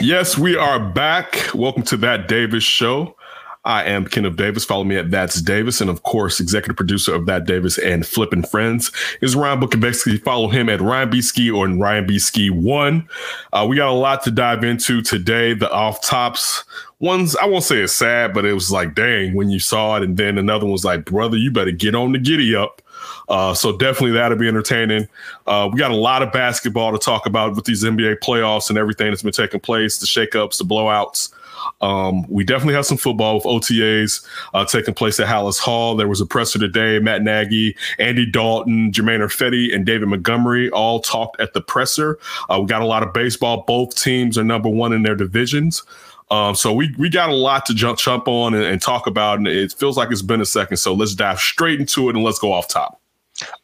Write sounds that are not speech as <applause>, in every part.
Yes, we are back. Welcome to That Davis Show. I am Kenneth Davis. Follow me at That's Davis. And of course, executive producer of That Davis and Flippin' Friends is Ryan Basically, Follow him at Ryan B. Ski or Ryan B. Ski 1. Uh, we got a lot to dive into today. The off tops ones, I won't say it's sad, but it was like, dang, when you saw it. And then another one was like, brother, you better get on the giddy up. Uh, so definitely that'll be entertaining. Uh, we got a lot of basketball to talk about with these NBA playoffs and everything that's been taking place, the shakeups, the blowouts. Um, we definitely have some football with OTAs uh, taking place at Halas Hall. There was a presser today. Matt Nagy, Andy Dalton, Germain Ifedi, and David Montgomery all talked at the presser. Uh, we got a lot of baseball. Both teams are number one in their divisions. Um, so we we got a lot to jump jump on and, and, talk about, and it feels like it's been a second. So let's dive straight into it and let's go off top.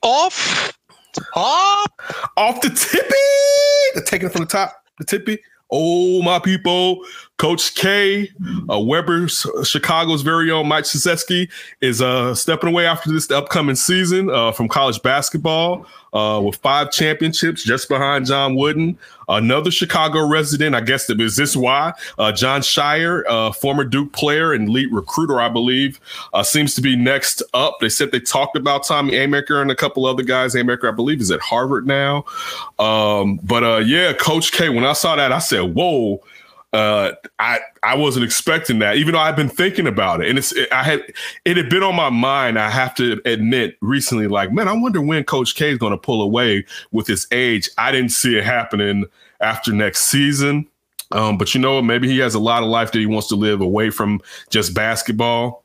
Off top, off the tippy. Taking it from the top. The tippy. Oh my people, Coach K, uh, Weber's Chicago's very own Mike Krzyzewski is uh, stepping away after this upcoming season uh, from college basketball uh, with five championships, just behind John Wooden. Another Chicago resident, I guess, is this why? Uh, Jon Scheyer, uh, former Duke player and elite recruiter, I believe, seems to be next up. They said they talked about Tommy Amaker and a couple other guys. Amaker, I believe, is at Harvard now. Um, but yeah, Coach K, when I saw that, I said, whoa uh, I I wasn't expecting that, even though I've been thinking about it, and it's it, I had it had been on my mind. I have to admit, recently, like man, I wonder when Coach K is going to pull away with his age. I didn't see it happening after next season, um, but you know, maybe he has a lot of life that he wants to live away from just basketball.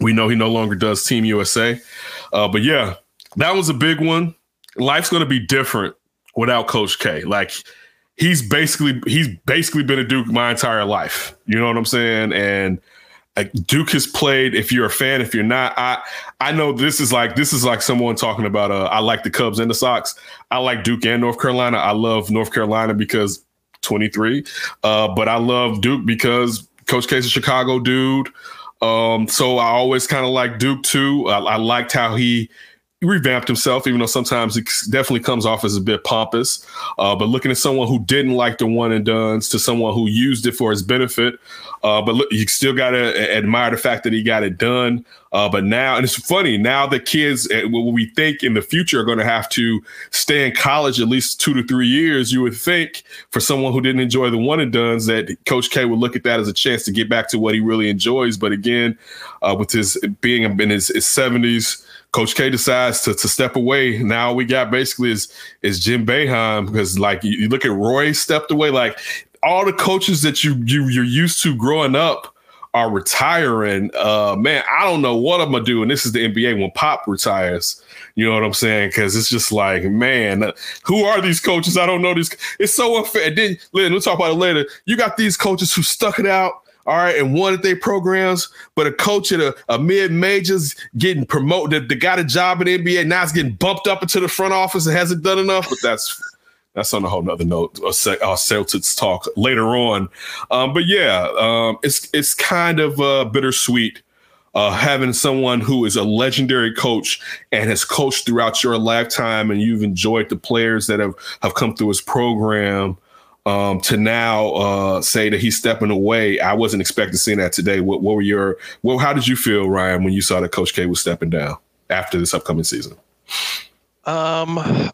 We know he no longer does Team USA, uh, but yeah, that was a big one. Life's going to be different without Coach K. Like he's basically he's basically been a Duke my entire life. You know what I'm saying? And uh, Duke has played. If you're a fan, if you're not, I I know this is like this is like someone talking about. Uh, I like the Cubs and the Sox. I like Duke and North Carolina. I love North Carolina because 23, uh, but I love Duke because Coach K's a Chicago dude. Um, so I always kind of like Duke too. I, I liked how he revamped himself, even though sometimes it definitely comes off as a bit pompous. Uh, but looking at someone who didn't like the one and done's to someone who used it for his benefit. Uh, but look, you still got to admire the fact that he got it done. Uh, but now, and it's funny, now the kids, eh, what we think in the future are going to have to stay in college at least two to three years. You would think for someone who didn't enjoy the one and done's that Coach K would look at that as a chance to get back to what he really enjoys. But again, uh, with his being in his, his 70s, Coach K decides to, to step away. Now we got basically is is Jim Boeheim because like you, you, look at Roy stepped away. Like all the coaches that you you you're used to growing up are retiring. Uh, man, I don't know what I'm gonna do. And this is the NBA when Pop retires. You know what I'm saying? Because it's just like, man, who are these coaches? I don't know these. It's so unfair. Then, Lynn, we'll talk about it later. You got these coaches who stuck it out all right, and one of their programs, but a coach at a, a mid majors getting promoted, they got a job in the NBA, now it's getting bumped up into the front office and hasn't done enough. But that's that's on a whole nother note. Our Celtics talk later on, um, but yeah, um, it's it's kind of uh, bittersweet. Uh, having someone who is a legendary coach and has coached throughout your lifetime, and you've enjoyed the players that have have come through his program, um, to now uh, say that he's stepping away. I wasn't expecting seeing that today. What, what were your? Well, how did you feel, Ryan, when you saw that Coach K was stepping down after this upcoming season? Um, <sighs>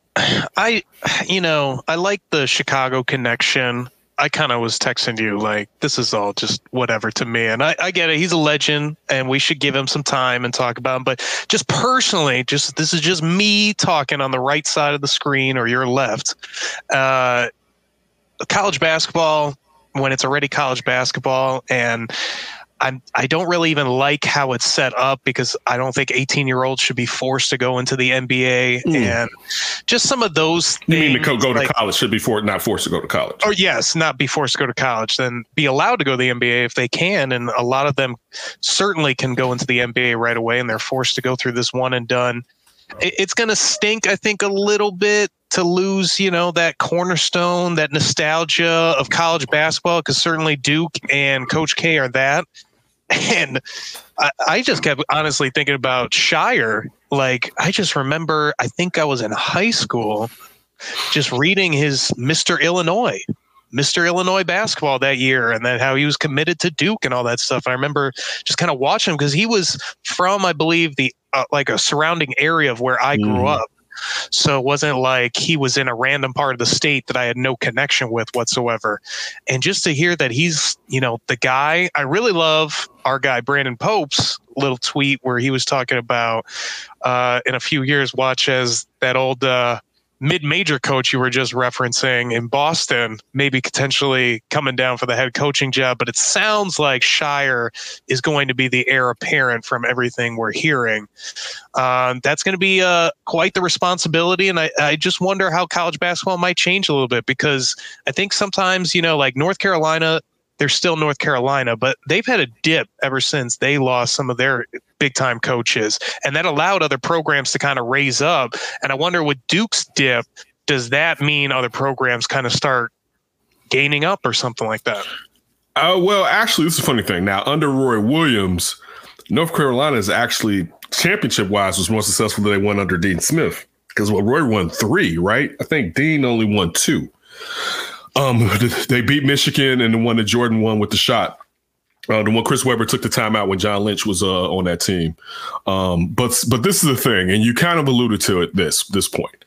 I, you know, I like the Chicago connection. I kind of was texting you like this is all just whatever to me, and I, I get it. He's a legend, and we should give him some time and talk about him. But just personally, just this is just me talking on the right side of the screen or your left. Uh, college basketball when it's already college basketball and I'm I don't really even like how it's set up because I don't think 18 year olds should be forced to go into the NBA Mm. and just some of those. You mean to things, co- go to like- college should be for not forced to go to college. or yes, not be forced to go to college, then be allowed to go to the NBA if they can. And a lot of them certainly can go into the NBA right away, and they're forced to go through this one and done. It- It's going to stink, I think, a little bit to lose, you know, that cornerstone, that nostalgia of college basketball, because certainly Duke and Coach K are that. <laughs> And I, I just kept honestly thinking about Scheyer. Like, I just remember, I think I was in high school just reading his Mr. Illinois, Mr. Illinois basketball that year, and then how he was committed to Duke and all that stuff. I remember just kind of watching him because he was from, I believe, the uh, like a surrounding area of where I grew Mhm. up. So it wasn't like he was in a random part of the state that I had no connection with whatsoever. And just to hear that he's, you know, the guy, I really love our guy, Brandon Pope's little tweet where he was talking about uh, in a few years, watch as that old uh, mid-major coach you were just referencing in Boston, maybe potentially coming down for the head coaching job. But it sounds like Scheyer is going to be the heir apparent from everything we're hearing. Um, that's going to be uh, quite the responsibility, and I, I just wonder how college basketball might change a little bit because I think sometimes you know, like North Carolina. They're still North Carolina, but they've had a dip ever since they lost some of their big time coaches. And that allowed other programs to kind of raise up. And I wonder with Duke's dip, does that mean other programs kind of start gaining up or something like that? Uh, well, actually, this is a funny thing. Now, under Roy Williams, North Carolina is actually championship wise was more successful than they won under Dean Smith because well, Roy won three, right? I think Dean only won two. Um, <laughs> they beat Michigan and the one that Jordan won with the shot. Uh, the one Chris Webber took the timeout when John Lynch was uh, on that team. Um, but but this is the thing, and you kind of alluded to it this this point.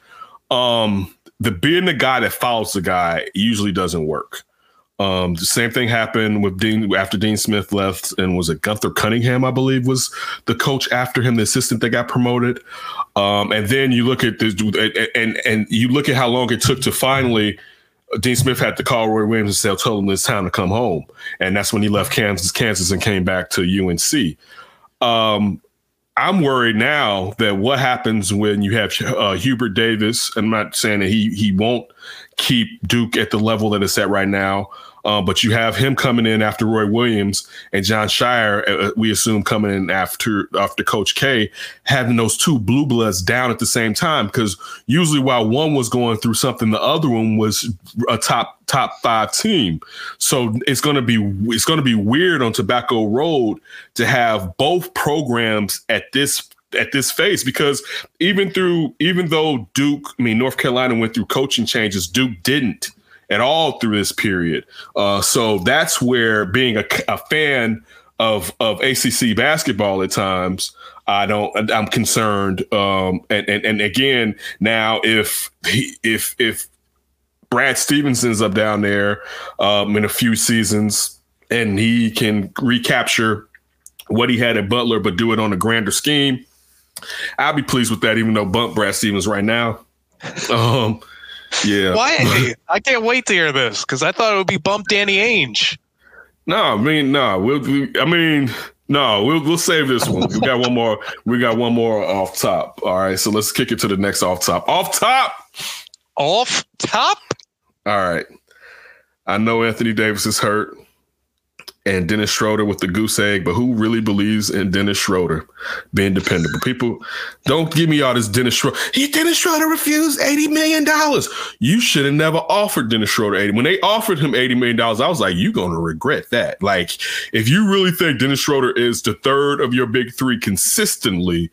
Um, the being the guy that follows the guy usually doesn't work. Um, the same thing happened with Dean after Dean Smith left, and was it Gunther Cunningham, I believe, was the coach after him, the assistant that got promoted. Um, and then you look at this, and and you look at how long it took to finally. Dean Smith had to call Roy Williams and "Tell him it's time to come home," and that's when he left Kansas, Kansas, and came back to UNC. Um, I'm worried now that what happens when you have uh, Hubert Davis. I'm not saying that he he won't keep Duke at the level that it's at right now, uh, but you have him coming in after Roy Williams and Jon Scheyer. Uh, we assume coming in after after Coach K, having those two blue bloods down at the same time because usually while one was going through something, the other one was a top top five team. So it's gonna be it's gonna be weird on Tobacco Road to have both programs at this at this phase because even through even though Duke, I mean North Carolina went through coaching changes, Duke didn't at all through this period. Uh, so that's where being a, a fan of of ACC basketball at times, I don't. I'm concerned. Um, and and and again, now if if if Brad Stevenson's up down there um, in a few seasons and he can recapture what he had at Butler, but do it on a grander scheme, I'll be pleased with that. Even though bump Brad Stevens right now. <laughs> Um, yeah. Why? I can't wait to hear this because I thought it would be bump Danny Ainge. No, I mean, no. We'll, we, I mean, no. We'll we'll save this one. We got one more. We got one more off top. All right, so let's kick it to the next off top. Off top. Off top? All right. I know Anthony Davis is hurt and Dennis Schroeder with the goose egg, but who really believes in Dennis Schroeder being dependable? People don't give me all this Dennis Schroeder. He Dennis Schroeder refused $80 million. You should have never offered Dennis Schroeder 80. When they offered him $80 million, I was like, you're gonna regret that. Like, if you really think Dennis Schroeder is the third of your big three consistently,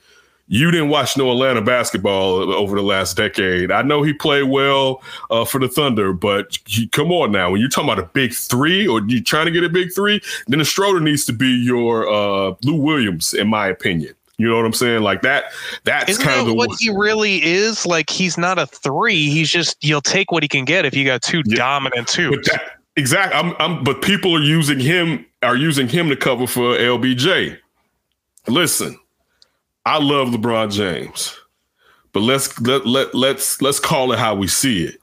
you didn't watch no Atlanta basketball over the last decade. I know he played well uh, for the Thunder, but he, come on now. When you're talking about a big three or you trying to get a big three, then the Schroeder needs to be your uh, Lou Williams, in my opinion. You know what I'm saying? Like that. That's Isn't kind that of the what he really is? Like he's not a three. He's just you'll take what he can get if you got two Yeah. dominant twos. That, exactly. I'm, I'm, but people are using him are using him to cover for LBJ. Listen, I love LeBron James, but let's let let let's let's call it how we see it.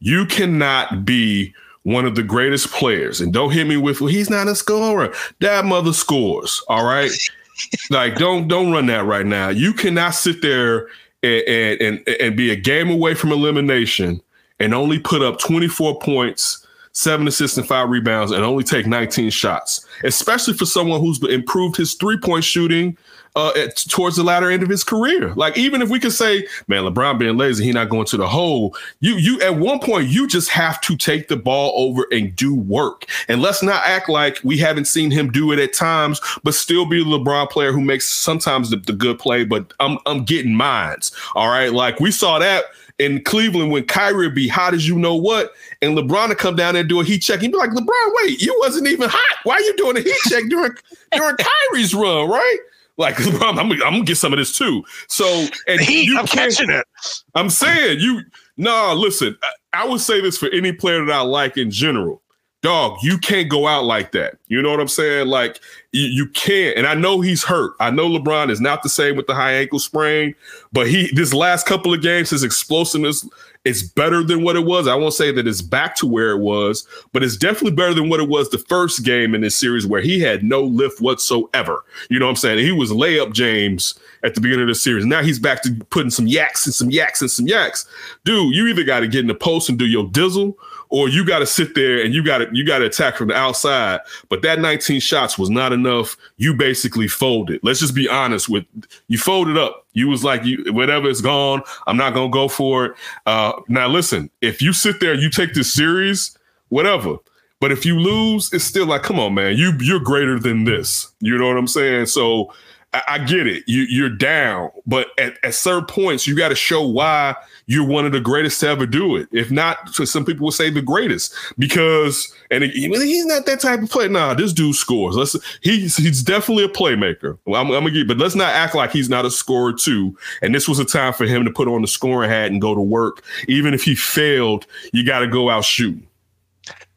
You cannot be one of the greatest players. And don't hit me with, well, he's not a scorer. That mother scores. All right. <laughs> like, don't don't run that right now. You cannot sit there and, and and be a game away from elimination and only put up 24 points, seven assists and five rebounds, and only take 19 shots. Especially for someone who's improved his three point shooting uh, at, towards the latter end of his career. Like even if we could say, man, LeBron being lazy, he not going to the hole. You you at one point you just have to take the ball over and do work. And let's not act like we haven't seen him do it at times, but still be LeBron player who makes sometimes the, the good play. But I'm I'm getting mines. All right, like we saw that in Cleveland when Kyrie be hot as you know what, and LeBron to come down there and do a heat check. He'd be like, LeBron, wait, you wasn't even hot. Why are you doing a heat check during during Kyrie's run, right? Like <laughs> I'm, I'm, gonna get some of this too. So and Heat, I'm catching it. I'm saying you. Nah, listen. I, I would say this for any player that I like in general. Dog, you can't go out like that. You know what I'm saying? Like you, you can't. And I know he's hurt. I know LeBron is not the same with the high ankle sprain, but he this last couple of games, his explosiveness is better than what it was. I won't say that it's back to where it was, but it's definitely better than what it was the first game in this series where he had no lift whatsoever. You know what I'm saying? He was layup James at the beginning of the series. Now he's back to putting some yaks and some yaks and some yaks. Dude, you either got to get in the post and do your dizzle or you got to sit there and you got to you got to attack from the outside. But that 19 shots was not enough. You basically folded. Let's just be honest with you. Folded up. You was like you whatever is gone. I'm not gonna go for it. Uh, now listen, if you sit there, you take this series, whatever. But if you lose, it's still like, come on, man, you you're greater than this. You know what I'm saying? So I, I get it. You, you're down, but at, at certain points, you got to show why you're one of the greatest to ever do it. If not, some people would say the greatest because, and he's not that type of player. Nah, this dude scores. Let's. He's he's definitely a playmaker. Well, I'm, I'm gonna get, but let's not act like he's not a scorer too. And this was a time for him to put on the scoring hat and go to work. Even if he failed, you got to go out shooting.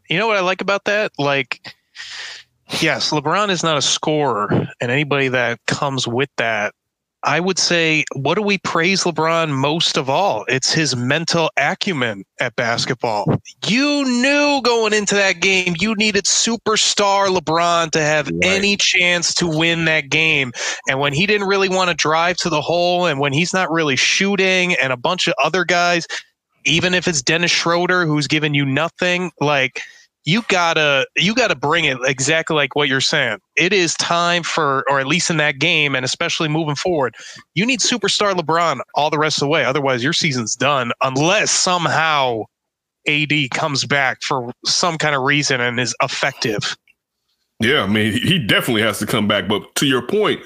You know what I like about that? Like Yes, LeBron is not a scorer, and anybody that comes with that, I would say, what do we praise LeBron most of all? It's his mental acumen at basketball. You knew going into that game you needed superstar LeBron to have right. any chance to win that game. And when he didn't really want to drive to the hole, and when he's not really shooting, and a bunch of other guys, even if it's Dennis Schroeder who's giving you nothing, like – you gotta you gotta bring it exactly like what you're saying. It is time for, or at least in that game, and especially moving forward, you need superstar LeBron all the rest of the way. Otherwise, your season's done unless somehow AD comes back for some kind of reason and is effective. Yeah, I mean, he definitely has to come back. But to your point,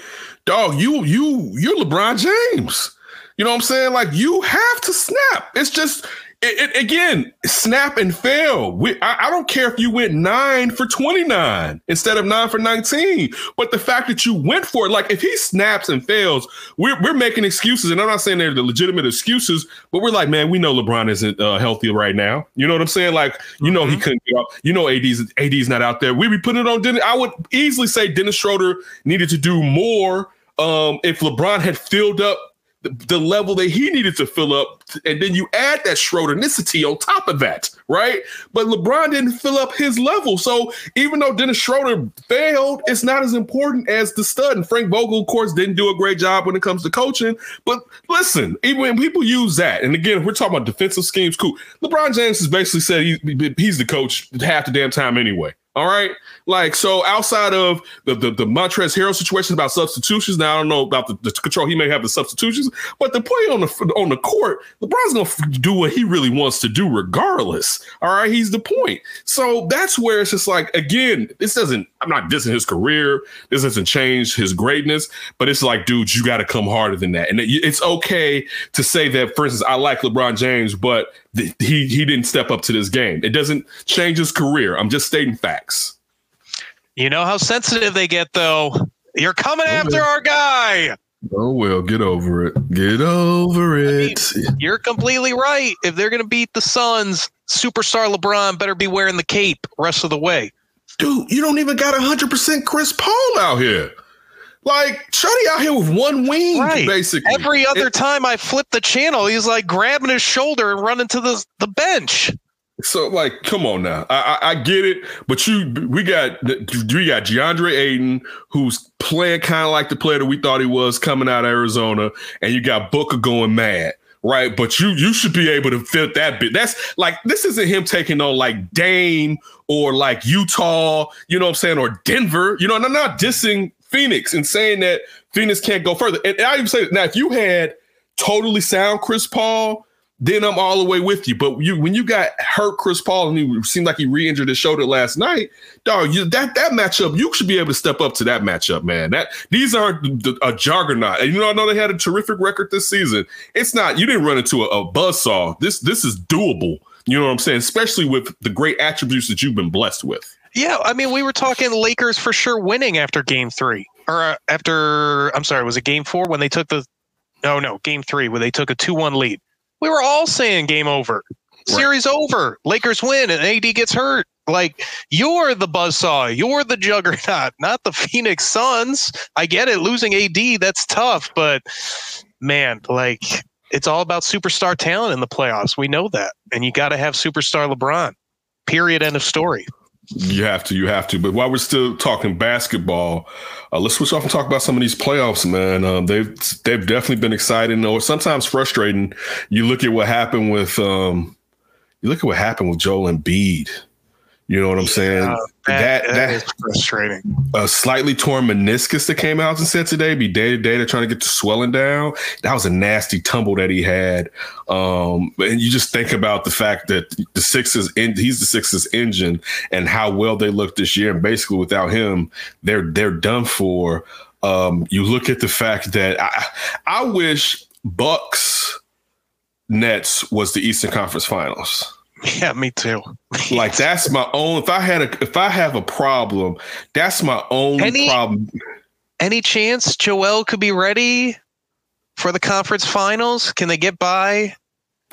dog, you you you're LeBron James. You know what I'm saying? Like you have to snap. It's just it, again, snap and fail. We, I, I, don't care if you went nine for 29 instead of nine for 19, but the fact that you went for it, like if he snaps and fails, we're, we're making excuses. And I'm not saying they're the legitimate excuses, but we're like, man, we know LeBron isn't uh, healthy right now. You know what I'm saying? Like, you know, mm-hmm. he couldn't get up. You know, AD's, AD's not out there. We be putting it on Dennis. I would easily say Dennis Schroeder needed to do more um, if LeBron had filled up the, level that he needed to fill up, and then you add that Schroedernicity on top of that, right? But LeBron didn't fill up his level. So even though Dennis Schroeder failed, it's not as important as the stud. And Frank Vogel, of course, didn't do a great job when it comes to coaching. But listen, even when people use that, and again, we're talking about defensive schemes, cool. LeBron James has basically said he, he's the coach half the damn time anyway. All right. Like, so outside of the, the, the Montrezl Harrell situation about substitutions, now I don't know about the, the, control he may have the substitutions, but the play on the on the court, LeBron's going to do what he really wants to do regardless. All right. He's the point. So that's where it's just like, again, this doesn't, I'm not dissing his career. This doesn't change his greatness, but it's like, dude, you got to come harder than that. And it's okay to say that, for instance, I like LeBron James, but he he didn't step up to this game. It doesn't change his career. I'm just stating facts. You know how sensitive they get, though. You're coming oh, after our guy. Oh well, get over it. Get over it. I mean, you're completely right. If they're going to beat the Suns, superstar LeBron better be wearing the cape rest of the way. Dude, you don't even got hundred percent Chris Paul out here. Like Shorty out here with one wing, right. basically. Every other it, time I flip the channel, he's like grabbing his shoulder and running to the the bench. So like, come on now. I, I, I get it, but you we got we got DeAndre Ayton who's playing kind of like the player that we thought he was coming out of Arizona, and you got Booker going mad. Right, but you you should be able to fit that bit. That's like this isn't him taking on like Dame or like Utah, you know what I'm saying, or Denver. You know, and I'm not dissing Phoenix and saying that Phoenix can't go further. And I even say now, if you had totally sound Chris Paul, then I'm all the way with you. But you when you got hurt Chris Paul and he seemed like he re-injured his shoulder last night, dog, you, that that matchup, you should be able to step up to that matchup, man. That these aren't a juggernaut. And you know, I know they had a terrific record this season. It's not you didn't run into a, a buzzsaw. This this is doable. You know what I'm saying? Especially with the great attributes that you've been blessed with. Yeah, I mean, we were talking Lakers for sure winning after Game Three, or uh, after I'm sorry, was it Game Four when they took the? No, no, Game Three when they took a two-one lead. We were all saying game over, series over, Lakers win, and AD gets hurt. Like you're the buzzsaw, you're the juggernaut, <laughs> not the Phoenix Suns. I get it, losing AD that's tough, but man, like it's all about superstar talent in the playoffs. We know that, and you got to have superstar LeBron. Period. End of story. You have to, you have to. But while we're still talking basketball, uh, let's switch off and talk about some of these playoffs, man. Um, they've they've definitely been exciting, or sometimes frustrating. You look at what happened with um, you look at what happened with Joel Embiid. You know what I'm saying? Uh, that, that, that is frustrating. A slightly torn meniscus that came out and said today, be day to day, they're trying to get the swelling down. That was a nasty tumble that he had. Um, and you just think about the fact that the Sixers, in, he's the Sixers engine and how well they look this year. And basically, without him, they're they're done for. Um, you look at the fact that I, I wish Bucks Nets was the Eastern Conference Finals. <laughs> Yeah, me too. <laughs> like that's my own. If I had a, if I have a problem, that's my only any, problem. Any chance Joel could be ready for the conference finals? Can they get by?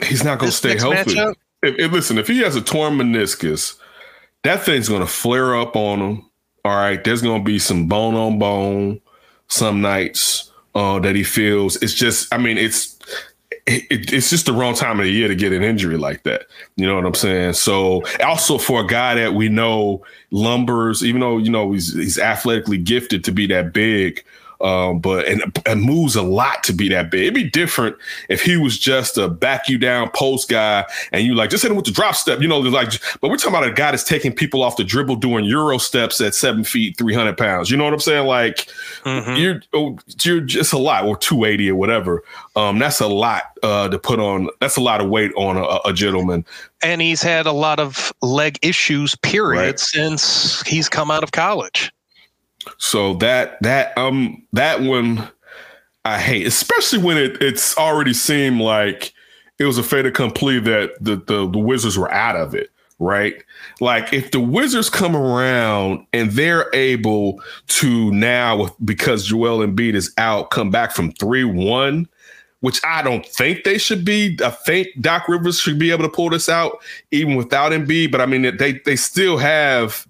He's not going to stay healthy. If, if, listen, if he has a torn meniscus, that thing's going to flare up on him. All right, there's going to be some bone on bone some nights uh, that he feels. It's just, I mean, it's it, it's just the wrong time of the year to get an injury like that. You know what I'm saying? So also for a guy that we know lumbers, even though you know he's he's athletically gifted to be that big, um, but and, and moves a lot to be that big. It'd be different if he was just a back you down post guy and you like just hit him with the drop step, you know, like. But we're talking about a guy that's taking people off the dribble doing euro steps at seven feet, three hundred pounds. You know what I'm saying? Like mm-hmm. you're oh, you're just a lot, or two eighty or whatever. Um, that's a lot uh, to put on. That's a lot of weight on a, a gentleman. And he's had a lot of leg issues, period, right. since he's come out of college. So that that um that one I hate, especially when it it's already seemed like it was a fait accompli that the, the the Wizards were out of it, right? Like if the Wizards come around and they're able to now, because Joel Embiid is out, come back from three one, which I don't think they should be. I think Doc Rivers should be able to pull this out even without Embiid, but I mean they they still have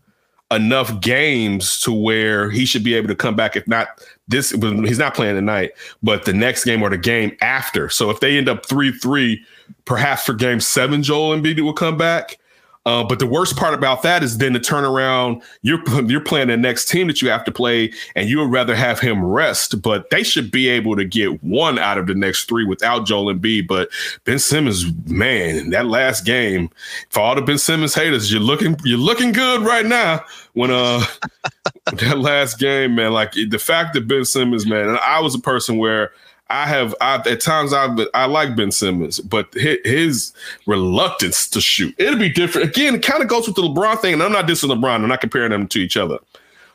enough games to where he should be able to come back. If not this, he's not playing tonight, but the next game or the game after. So if they end up three three, perhaps for game seven, Joel Embiid will come back. Uh, but the worst part about that is then to turn around, you're <laughs> you're playing the next team that you have to play, and you would rather have him rest. But they should be able to get one out of the next three without Joel Embiid. But Ben Simmons, man, that last game, for all the Ben Simmons haters, you're looking you're looking good right now. When uh <laughs> that last game, man, like the fact that Ben Simmons, man, and I was a person where I have I, at times I I like Ben Simmons, but his, his, reluctance to shoot it'll be different. Again, it kind of goes with the LeBron thing, and I'm not dissing LeBron. I'm not comparing them to each other.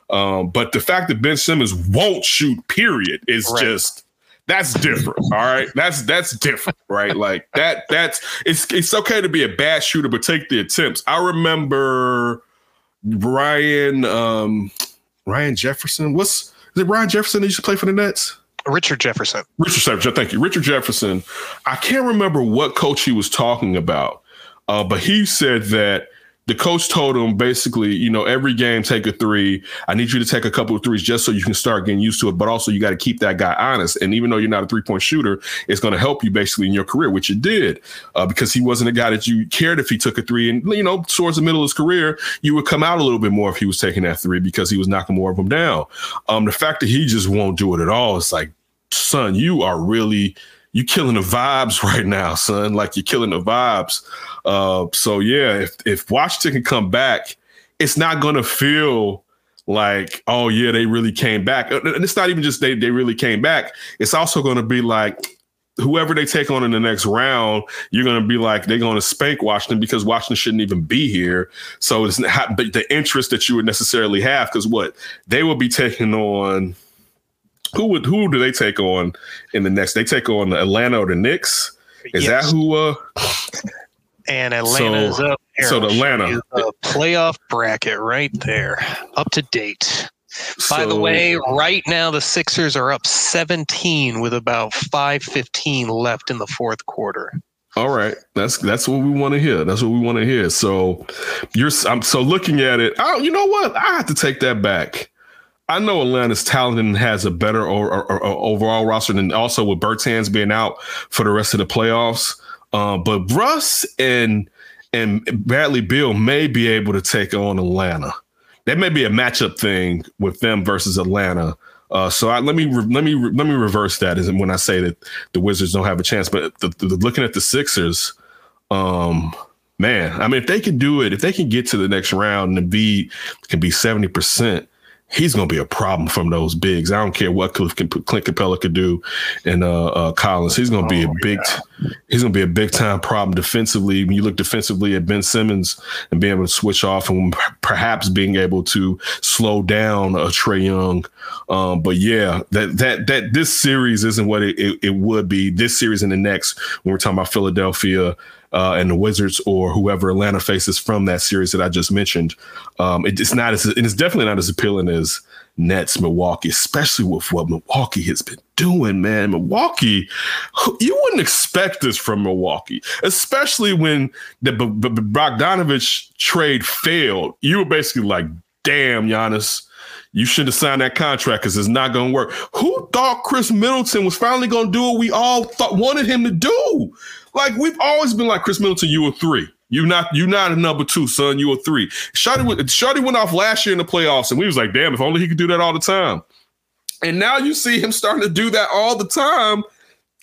Um, but the fact that Ben Simmons won't shoot, period, is right. just that's different. all right, that's that's different, right? Like that. That's it's it's okay to be a bad shooter, but take the attempts. I remember Ryan um, Ryan Jefferson. What's is it? Ryan Jefferson that used to play for the Nets. Richard Jefferson. Richard Jefferson. Thank you. Richard Jefferson. I can't remember what coach he was talking about, uh, but he said that the coach told him basically, you know, every game take a three. I need you to take a couple of threes just so you can start getting used to it. But also, you got to keep that guy honest. And even though you're not a three point shooter, it's going to help you basically in your career, which it did, uh, because he wasn't a guy that you cared if he took a three. And you know, towards the middle of his career, you would come out a little bit more if he was taking that three because he was knocking more of them down. Um, the fact that he just won't do it at all, it's like, son, you are really you killing the vibes <laughs> right now, son. Like you're killing the vibes. Uh, so yeah, if if Washington can come back, it's not gonna feel like, oh yeah, they really came back. And it's not even just they they really came back. It's also gonna be like whoever they take on in the next round, you're to be like they're to spank Washington because Washington shouldn't even be here. So it's not the interest that you would necessarily have because what they will be taking on who would who do they take on in the next? They take on the Atlanta or the Knicks. Is yes. that who? uh And Atlanta so, is up. There. So the Atlanta playoff bracket right there, up to date. By so, the way, right now the Sixers are up 17 with about 5:15 left in the fourth quarter. All right, that's that's what we want to hear. That's what we want to hear. So you're I'm so looking at it. Oh, you know what? I have to take that back. I know Atlanta's talented and has a better or, or, or overall roster than also with Bertans being out for the rest of the playoffs. Uh, but Russ and and Bradley Beal may be able to take on Atlanta. That may be a matchup thing with them versus Atlanta. Uh, so I, let me let me let me reverse that is when I say that the Wizards don't have a chance. But the, the, looking at the Sixers, um, man, I mean, if they can do it, if they can get to the next round and be can be seventy percent, he's going to be a problem from those bigs. I don't care what Cliff can, Clint Capela could do and uh, uh, Collins. He's going to be oh, a big, yeah. he's going to be a big time problem defensively. When you look defensively at Ben Simmons and being able to switch off and perhaps being able to slow down a Trae Young. Um, but yeah, that that that this series isn't what it, it, it would be. This series and the next when we're talking about Philadelphia uh, and the Wizards or whoever Atlanta faces from that series that I just mentioned. Um, it, it's not as it's definitely not as appealing as Nets Milwaukee, especially with what Milwaukee has been doing, man. Milwaukee, you wouldn't expect this from Milwaukee, especially when the B- B- Bogdanovich trade failed. You were basically like, damn, Giannis. You should have signed that contract because it's not going to work. Who thought Khris Middleton was finally going to do what we all thought wanted him to do? Like we've always been like Khris Middleton, you a three. You not you not a number two, son. You a three. Shotty, Shotty went off last year in the playoffs, and we was like, damn, if only he could do that all the time. And now you see him starting to do that all the time.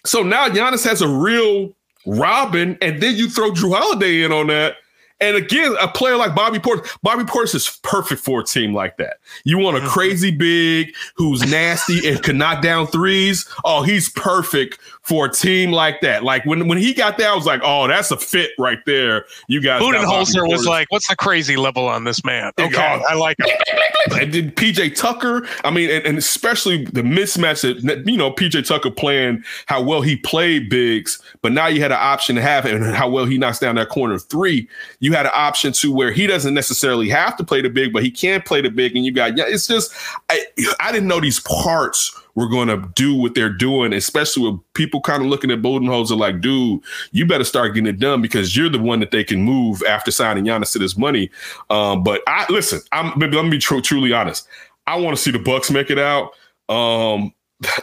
So now Giannis has a real Robin, and then you throw Jrue Holiday in on that. And again, a player like Bobby Portis, Bobby Portis is perfect for a team like that. You want a mm-hmm. crazy big who's nasty and can knock down threes. Oh, he's perfect for a team like that. Like when when he got there, I was like, oh, that's a fit right there. You guys. Budenholzer was like, what's the crazy level on this man? Okay, oh, I like it. <laughs> And then PJ Tucker. I mean, and, and, especially the mismatch that you know PJ Tucker playing how well he played bigs, but now you had an option to have him and how well he knocks down that corner three. You had an option to where he doesn't necessarily have to play the big, but he can play the big, and you got yeah. It's just I I didn't know these parts were going to do what they're doing, especially with people kind of looking at Budenholzer like, dude, you better start getting it done because you're the one that they can move after signing Giannis to this money. Um, but I listen, I'm let me be tr- truly honest. I want to see the Bucks make it out. Um,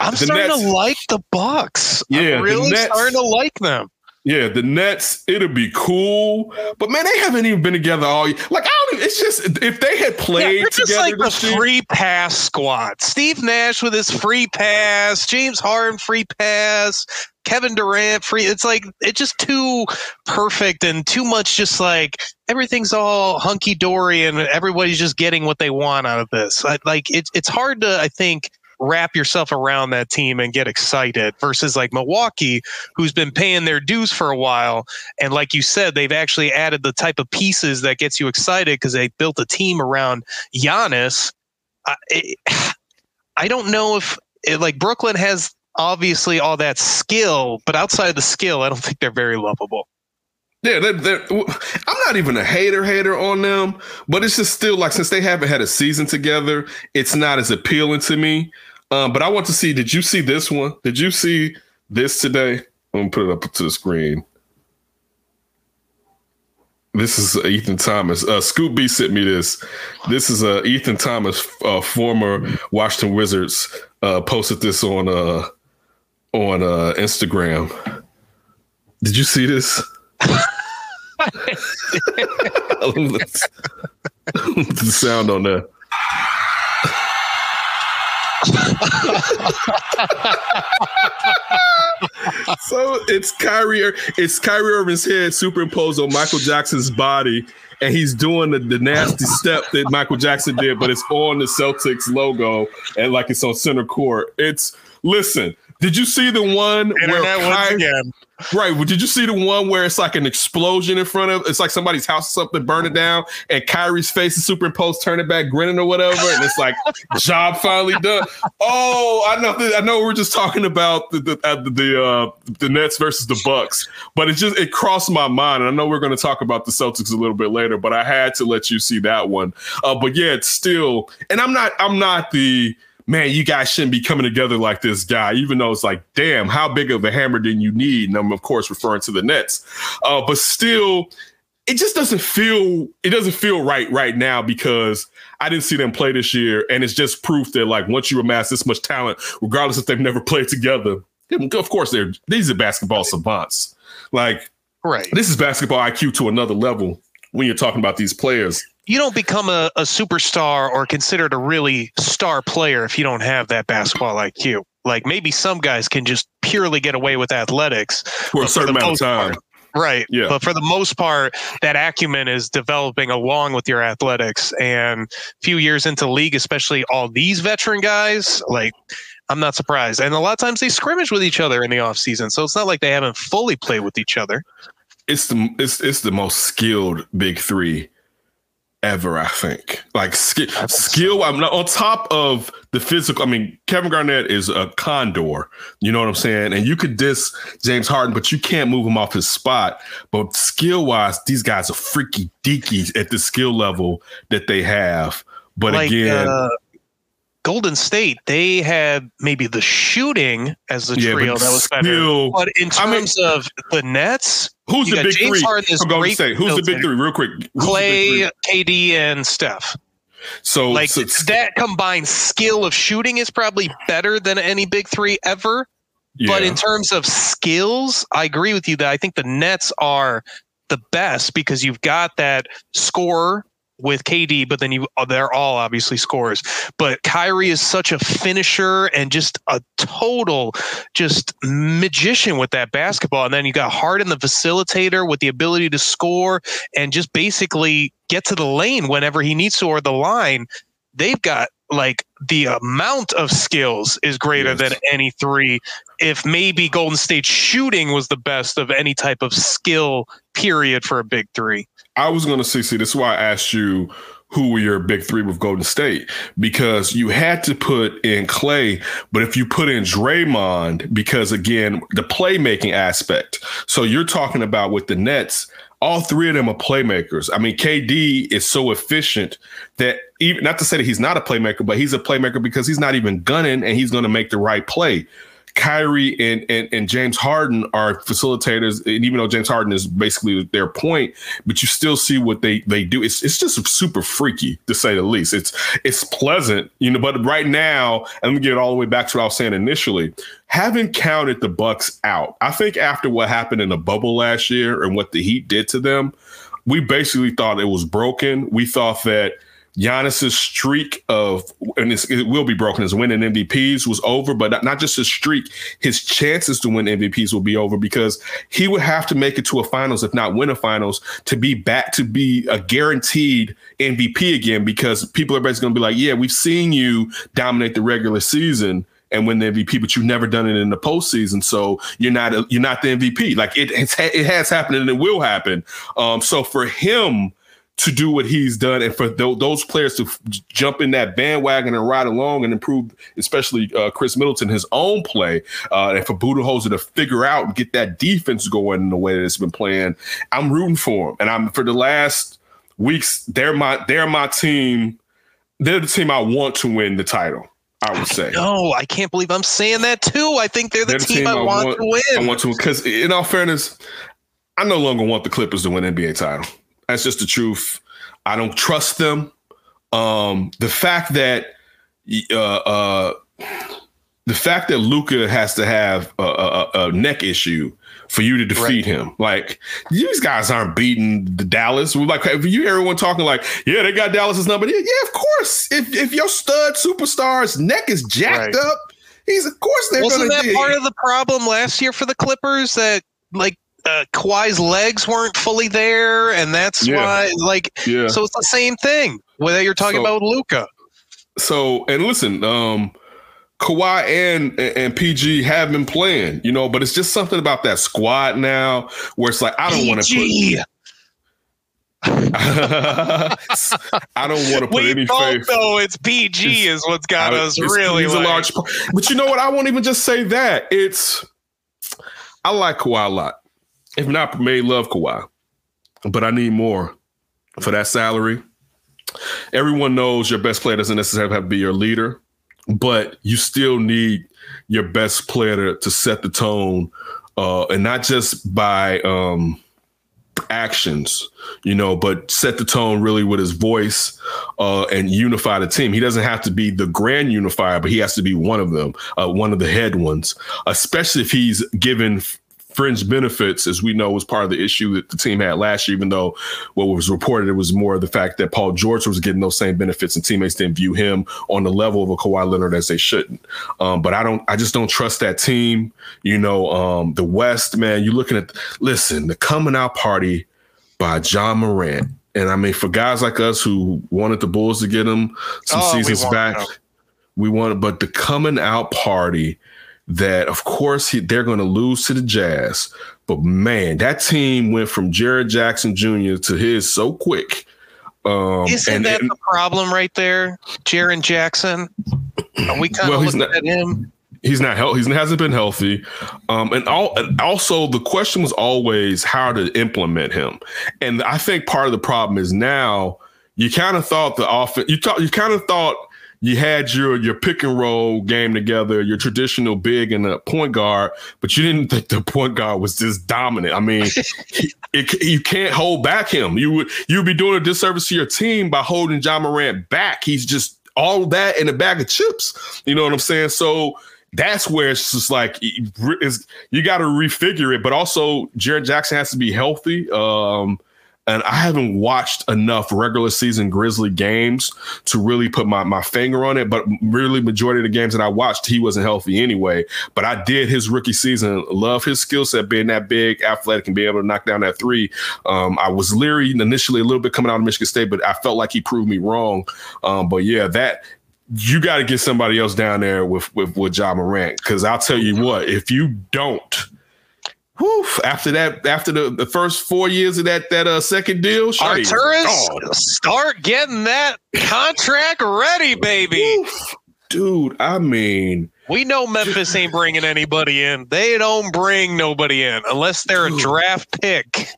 I'm starting Nets, to like the Bucks. Yeah, I'm really Nets, starting to like them. Yeah, the Nets, it'll be cool. But man, they haven't even been together all year. Like, I don't even, it's just if they had played yeah, just like the year, free pass squad. Steve Nash with his free pass, James Harden free pass, Kevin Durant free. It's like it's just too perfect and too much just like everything's all hunky dory and everybody's just getting what they want out of this. like it's it's hard to I think wrap yourself around that team and get excited versus like Milwaukee, who's been paying their dues for a while. And like you said, they've actually added the type of pieces that gets you excited because they built a team around Giannis. I, I don't know if it, like Brooklyn has obviously all that skill, but outside of the skill, I don't think they're very lovable. Yeah, they're, they're, I'm not even a hater hater on them, but it's just still like since they haven't had a season together, it's not as appealing to me. Um, but I want to see. Did you see this one? Did you see this today? I'm gonna put it up to the screen. This is uh, Ethan Thomas. Uh, Scoop B sent me this. This is uh, Ethan Thomas, uh, former Washington Wizards, uh, posted this on uh, on uh, Instagram. Did you see this? The sound on that. so it's Kyrie, it's Kyrie Irving's head superimposed on Michael Jackson's body, and he's doing the, the nasty step that Michael Jackson did, but it's on the Celtics logo and like it's on center court. It's listen. Did you see the one Internet where once Ky- again. Right. Well, did you see the one where it's like an explosion in front of it's like somebody's house or something burning down and Kyrie's face is superimposed, turning back, grinning or whatever, and it's like <laughs> job finally done. Oh, I know. I know. We're just talking about the the uh, the, uh, the Nets versus the Bucks, but it just it crossed my mind, and I know we're going to talk about the Celtics a little bit later, but I had to let you see that one. Uh, but yeah, it's still, and I'm not I'm not the man, you guys shouldn't be coming together like this guy, even though it's like, damn, how big of a hammer do you need? And I'm of course referring to the Nets. Uh, but still, it just doesn't feel it doesn't feel right right now because I didn't see them play this year, and it's just proof that like once you amass this much talent, regardless if they've never played together, of course they're these are basketball savants. Like Right. this is basketball IQ to another level when you're talking about these players. You don't become a, a superstar or considered a really star player if you don't have that basketball IQ. Like maybe some guys can just purely get away with athletics For a certain the amount of time. part- Right. Yeah. But for the most part, that acumen is developing along with your athletics. And a few years into the league, especially all these veteran guys, like I'm not surprised. And a lot of times they scrimmage with each other in the offseason. So it's not like they haven't fully played with each other. it's the it's it's the most skilled big three ever. I think like ski- skill. I'm not on top of the physical. I mean, Kevin Garnett is a condor. You know what I'm saying? And you could diss James Harden, but you can't move him off his spot. But skill wise, these guys are freaky deaky at the skill level that they have. But like again, uh, Golden State, they had maybe the shooting as the yeah, trio that was better. But in I mean- terms of the Nets, Who's the big James three? Harden I'm going to say who's the big three, real quick. Who's Klay. KD, and Steph. So, Like so that combined skill of shooting is probably better than any big three ever. But in terms of skills, I agree with you that I think the Nets are the best because you've got that scorer with KD, but then you uh, they're all obviously scorers. But Kyrie is such a finisher and just a total just magician with that basketball. And then you got Harden, the facilitator, with the ability to score and just basically get to the lane whenever he needs to or the line. They've got like the amount of skills is greater Yes. than any three. If maybe Golden State shooting was the best of any type of skill period for a big three. I was going to say, see, this is why I asked you who were your big three with Golden State because you had to put in Klay, but if you put in Draymond, because again, the playmaking aspect. So you're talking about with the Nets, all three of them are playmakers. I mean, KD is so efficient that even not to say that he's not a playmaker, but he's a playmaker because he's not even gunning and he's going to make the right play. Kyrie and, and and James Harden are facilitators, and even though James Harden is basically their point, but you still see what they they do. It's it's just super freaky to say the least. It's it's pleasant, you know. But right now, let me get all the way back to what I was saying initially. Having counted the Bucks out, I think after what happened in the bubble last year and what the Heat did to them, we basically thought it was broken. We thought that Giannis's streak of, and it will be broken, his winning MVPs was over, but not, just his streak, his chances to win MVPs will be over because he would have to make it to a finals, if not win a finals, to be back to be a guaranteed MVP again because people are basically going to be like, yeah, we've seen you dominate the regular season and win the MVP, but you've never done it in the postseason. So you're not a, you're not the MVP. Like it it has happened and it will happen. Um, so for him to do what he's done, and for th- those players to f- jump in that bandwagon and ride along and improve, especially uh, Khris Middleton, his own play, uh, and for Budenholzer to figure out and get that defense going in the way that it's been playing, I'm rooting for him. And I'm for the last weeks, they're my they're my team. They're the team I want to win the title. I would say. No, I can't believe I'm saying that too. I think they're the They're the team, team I, I want, want- to win. I want to because, in all fairness, I no longer want the Clippers to win NBA title. That's just the truth. I don't trust them. Um, the fact that uh, uh, the fact that Luka has to have a, a, a neck issue for you to defeat right. him, like these guys aren't beating the Dallas. We're like if you hear everyone talking like, yeah, they got Dallas's number. Yeah, of course. If if your stud superstar's neck is jacked right. up, he's of course they're Wasn't gonna that do. part of the problem last year for the Clippers that like uh, Kawhi's legs weren't fully there, and that's yeah. why like yeah. so it's the same thing. Whether you're talking so, about Luka. So and listen, um, Kawhi and and PG have been playing, you know, but it's just something about that squad now where it's like I don't want to put. <laughs> <laughs> I don't want to put we any faith. Though it's PG is what's got us really. He's like, a large, but you know what? I won't even just say that. It's I like Kawhi a lot. If not, may love Kawhi, but I need more for that salary. Everyone knows your best player doesn't necessarily have to be your leader but you still need your best player to, to set the tone, uh, and not just by um, actions, you know, but set the tone really with his voice uh, and unify the team. He doesn't have to be the grand unifier, but he has to be one of them, uh, one of the head ones, especially if he's given fringe benefits, as we know, was part of the issue that the team had last year, even though what was reported it was more the fact that Paul George was getting those same benefits and teammates didn't view him on the level of a Kawhi Leonard as they shouldn't. Um, but I don't I just don't trust that team. You know, um, the West, man, you're looking at listen, the coming out party by John Morant. And I mean, for guys like us who wanted the Bulls to get him some oh, seasons back, we wanted, but the coming out party that of course he, they're going to lose to the Jazz. But man, that team went from Jaren Jackson Jr. to his so quick. Um, Isn't and, that and, the problem right there, Jaren Jackson? Are we kind well, of looking at him? He's not healthy. He hasn't been healthy, um, and, all, and also the question was always how to implement him. And I think part of the problem is now you kind of thought the offense. You thought you kind of thought you had your your pick and roll game together, your traditional big and a point guard, but you didn't think the point guard was this dominant. I mean, <laughs> it, you can't hold back him. You would you'd be doing a disservice to your team by holding John Morant back. He's just all that in a bag of chips. You know what I'm saying? So that's where it's just like it's, you got to refigure it. But also, Jared Jackson has to be healthy. Um, and I haven't watched enough regular season Grizzly games to really put my, my finger on it. But really, majority of the games that I watched, he wasn't healthy anyway. But I did his rookie season love his skill set, being that big, athletic, and being able to knock down that three. Um, I was leery initially a little bit coming out of Michigan State, but I felt like he proved me wrong. Um, but yeah, that you got to get somebody else down there with with with Ja Morant because I'll tell you what, if you don't Whew, after that, after the, the first four years of that that uh, second deal, Arturas, start getting that contract ready, baby. Dude, I mean, we know Memphis ain't bringing anybody in. They don't bring nobody in unless they're dude, a draft pick.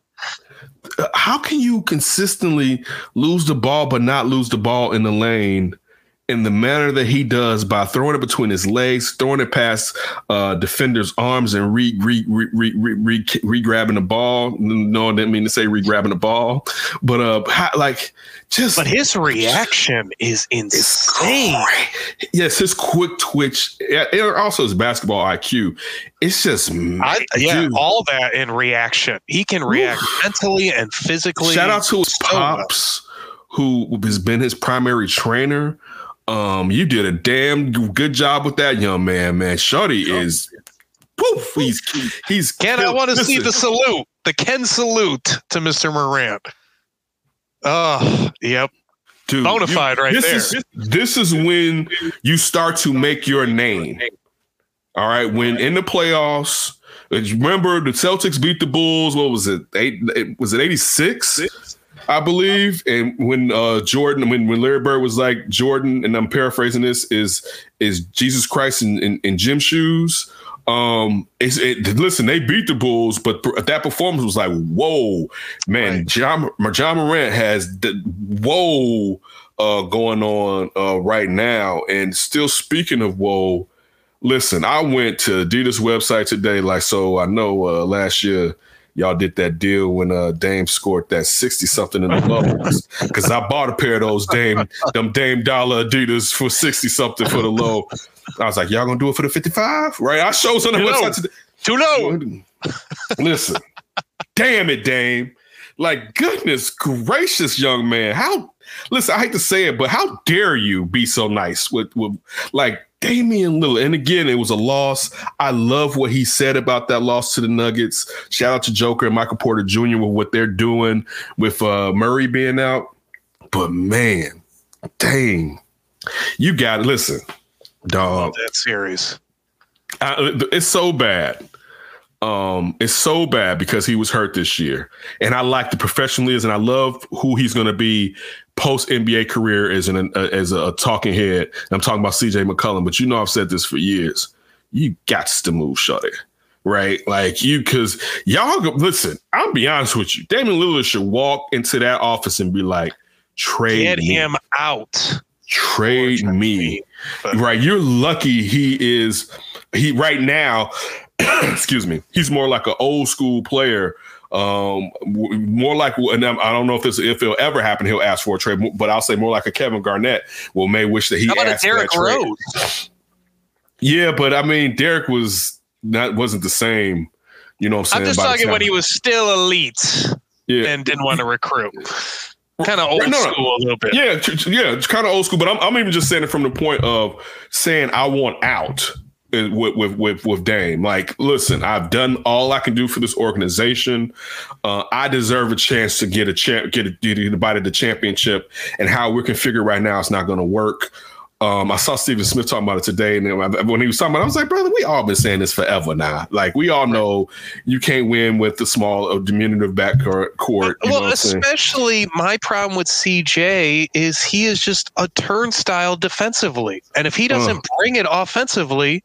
How can you consistently lose the ball but not lose the ball in the lane in the manner that he does by throwing it between his legs, throwing it past uh, defenders' arms, and re re re re re, re grabbing the ball. No, I didn't mean to say re grabbing the ball, but uh, how, like just. But his reaction is insane. Yes, his quick twitch, and also his basketball IQ. It's just I, yeah, all that in reaction. He can react mentally and physically. Shout out to his pops. Who has been his primary trainer? Um, you did a damn good job with that young man, man. Shorty is poof. He's he's Ken, I want to see the salute, the Ken salute to Mr. Morant. Oh, yep. Dude, Bonafide right this there. Is, this is when you start to make your name. All right. When in the playoffs, remember the Celtics beat the Bulls. What was it? Eight was it 86? I believe. And when uh, Jordan, when, when Larry Bird was like Jordan, and I'm paraphrasing this, is is Jesus Christ in, in, in gym shoes. Um, it's it, listen, they beat the Bulls, but that performance was like, whoa, man, right. John, Ja Morant has the whoa uh, going on uh, right now. And still speaking of whoa, listen, I went to Adidas website today, like so I know uh, last year y'all did that deal when uh Dame scored that 60 something in the lows. <laughs> Cause I bought a pair of those Dame, them Dame dollar Adidas for 60 something for the low. I was like, y'all gonna do it for the 55? Right? I showed on the Too low. today. Too low. Listen, damn it, Dame. Like, goodness gracious, young man. How listen, I hate to say it, but how dare you be so nice with with like Damian Lillard? And again, it was a loss. I love what he said about that loss to the Nuggets. Shout out to Joker and Michael Porter Jr. with what they're doing with uh Murray being out. But man, dang, you got to listen, dog. That series. I, it's so bad. Um, it's so bad because he was hurt this year, and I like the professionalism. And I love who he's going to be post NBA career as an uh, as a, talking head. I'm talking about CJ McCollum, but you know I've said this for years. You got to move, Shuddy. Right, like you, because y'all listen. I'll be honest with you. Damian Lillard should walk into that office and be like, "Trade Get me him out. trade me. Right. You're lucky he is he right now, <coughs> excuse me, he's more like an old school player. Um, more like, and I'm- don't know if this if it'll ever happen. He'll ask for a trade, but I'll say more like a Kevin Garnett. Will may wish that he How about a asked for that Derrick trade. Yeah, but I mean, Derek was not wasn't the same. You know what I'm saying? I'm just talking when he was still elite yeah. and didn't want to recruit. Kind of old No, no. school a little bit. Yeah, yeah, it's kind of old school, but I'm, I'm even just saying it from the point of saying I want out with with with, with Dame. Like, listen, I've done all I can do for this organization. Uh, I deserve a chance to get a champ, get a, get anybody the championship, and how we're configured right now, it's not going to work. Um, I saw Stephen Smith talking about it today, and when he was talking about, it, I was like, brother, we all been saying this forever now. Like, we all know you can't win with the small, uh, diminutive backcourt. Court, well, especially my problem with CJ is he is just a turnstile defensively, and if he doesn't bring it offensively,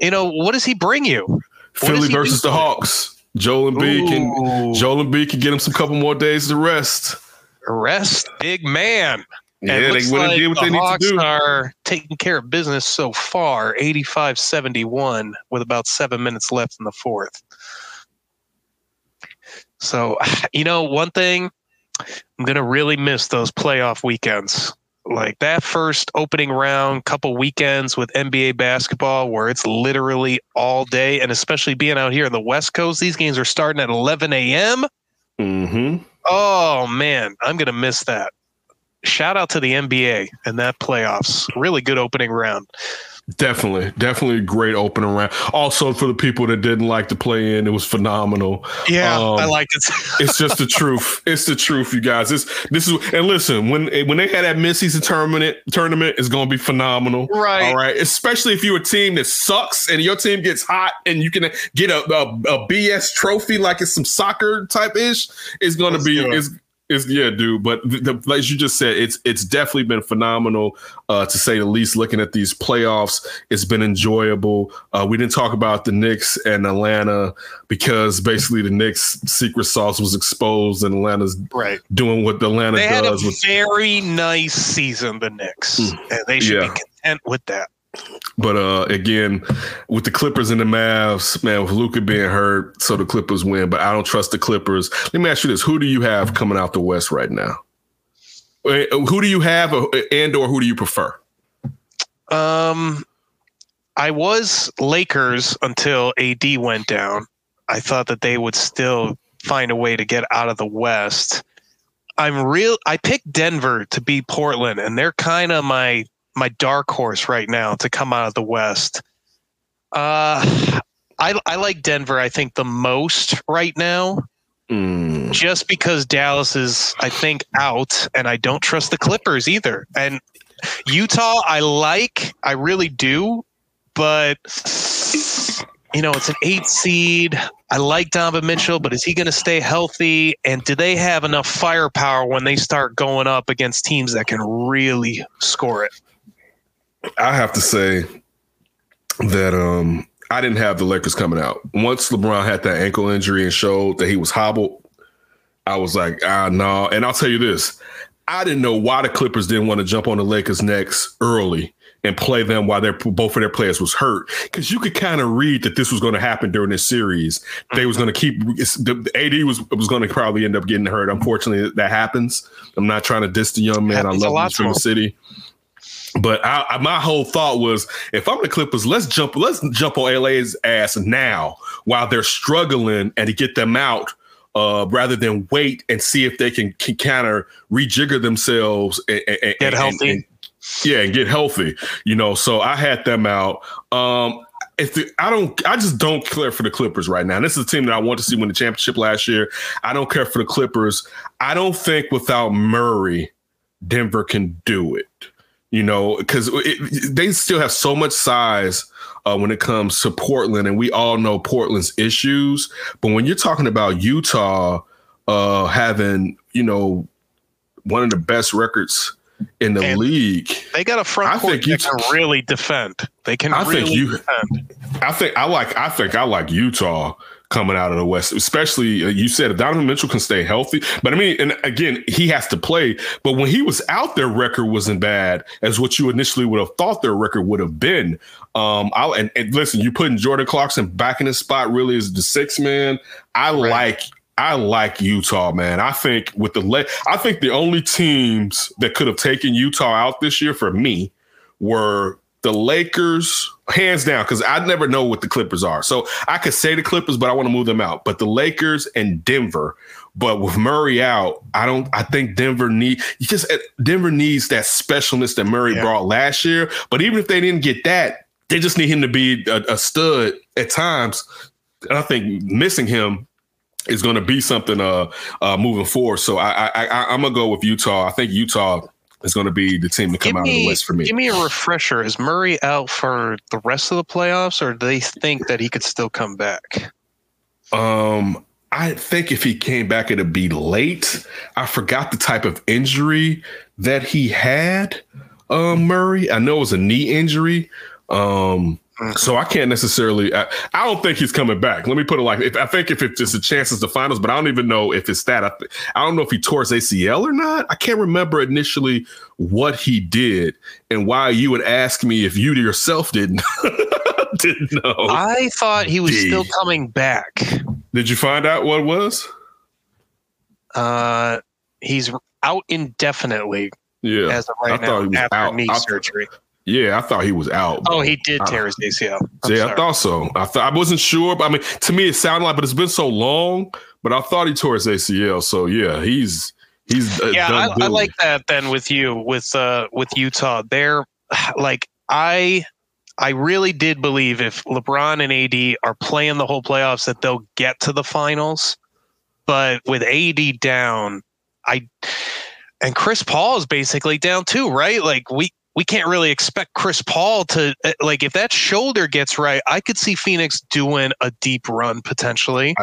you know what does he bring you? What Philly versus the? Hawks. Joel Embiid can Ooh. Joel Embiid can get him some couple more days to rest. Rest, big man. Yeah, And it they looks went and like did what the they need to do. are taking care of business so far, 85-71 with about seven minutes left in the fourth. So, <sighs> you know, one thing I'm gonna really miss those playoff weekends. Like that first opening round, couple weekends with NBA basketball, where it's literally all day, and especially being out here in the West Coast, these games are starting at 11 a.m. Mm-hmm. Oh man, I'm gonna miss that. Shout out to the NBA and that playoffs. Really good opening round. Definitely, definitely a great opening round. Also, for the people that didn't like to play in, it was phenomenal. Yeah, Um, I liked it. <laughs> It's just the truth. It's the truth, you guys. This this is and listen when when they had that mid-season tournament tournament is going to be phenomenal. Right. All right. Especially if you're a team that sucks and your team gets hot and you can get a a, a BS trophy like it's some soccer type ish. It's going to be do it. is is yeah, dude. But the, the, as you just said, it's it's definitely been phenomenal uh, to say the least. Looking at these playoffs, it's been enjoyable. Uh, we didn't talk about the Knicks and Atlanta because basically the Knicks' secret sauce was exposed, and Atlanta's Right. doing what Atlanta did. They had a. With, very nice season, the Knicks. And they should. Yeah. be content with that. But uh, again, with the Clippers and the Mavs, man, with Luka being hurt, so the Clippers win. But I don't trust the Clippers. Let me ask you this: Who do you have coming out the West right now? Uh, Who do you have, uh, and or who do you prefer? Um I was Lakers until AD went down. I thought that they would still find a way to get out of the West. I'm real I picked Denver to beat Portland and they're kind of my my dark horse right now to come out of the West. Uh I I like Denver I think the most right now Mm, just because Dallas is, I think, out, and I don't trust the Clippers either. And Utah, I like, I really do, but you know, it's an eight seed. I like Donovan Mitchell, but is he going to stay healthy? And do they have enough firepower when they start going up against teams that can really score it? I have to say that um, I didn't have the Lakers coming out. Once LeBron had that ankle injury and showed that he was hobbled, I was like, ah, no. And I'll tell you this I didn't know why the Clippers didn't want to jump on the Lakers' necks early and play them while their both of their players was hurt because you could kind of read that this was going to happen during this series. They was going to keep the, AD was was going to probably end up getting hurt. Unfortunately, that happens. I'm not trying to diss the young man. I love him from the city. But I, I, my whole thought was, if I'm the Clippers, let's jump, let's jump on LA's ass now while they're struggling and to get them out, uh, rather than wait and see if they can, can kind of rejigger themselves and, and- Get and- healthy. and- yeah, and get healthy. You know, so I had them out. Um, if the, I don't, I just don't care for the Clippers right now. This is a team that I want to see win the championship last year. I don't care for the Clippers. I don't think without Murray, Denver can do it. You know, because they still have so much size uh, when it comes to Portland, and we all know Portland's issues. But when you're talking about Utah uh, having, you know, one of the best records in the And- league, They got a front I court think you that can really defend. They can I think you- defend. I think I like I think I like Utah coming out of the West, especially uh, you said Donovan Mitchell can stay healthy. But I mean, and again, he has to play. But when he was out, their record wasn't bad as what you initially would have thought their record would have been. Um, I and, and listen, you putting Jordan Clarkson back in his spot really is the six man. I like. I like Utah, man. I think with the le- I think the only teams that could have taken Utah out this year for me were the Lakers, hands down, because I never know what the Clippers are. So I could say the Clippers, but I want to move them out. But the Lakers and Denver. But with Murray out, I don't. I think Denver need you just Denver needs that specialness that Murray Yeah. brought last year. But even if they didn't get that, they just need him to be a, a stud at times. And I think missing him is going to be something uh, uh moving forward. So I, I, I I'm gonna go with Utah. I think Utah is going to be the team to come Give out of the West for me. give me a refresher. Is Murray out for the rest of the playoffs, or do they think that he could still come back? Um, I think if he came back, it'd be late. I forgot the type of injury that he had. Um, Murray. I know it was a knee injury. Um, so I can't necessarily. I, I don't think he's coming back. Let me put it like: if I think if it's just a chance it's the finals, but I don't even know if it's that. I, th- I don't know if he tore his ACL or not. I can't remember initially what he did and why you would ask me if you to yourself didn't <laughs> didn't know. I thought he was still coming back. Did you find out what it was? Uh, he's out indefinitely Yeah. as of I right thought now he was after out. knee I- surgery. Yeah, I thought he was out. Oh, he did tear his ACL. I'm yeah, sorry. I thought so. I thought I wasn't sure, but I mean, to me, it sounded like, but it's been so long. But I thought he tore his ACL. So yeah, he's he's uh, yeah, I, I like that. Then with you, with uh, with Utah, they're <sighs> like I, I really did believe if LeBron and AD are playing the whole playoffs that they'll get to the finals. But with AD down, I and Chris Paul is basically down too, right? Like we we can't really expect Chris Paul to uh, like if that shoulder gets right, I could see Phoenix doing a deep run potentially.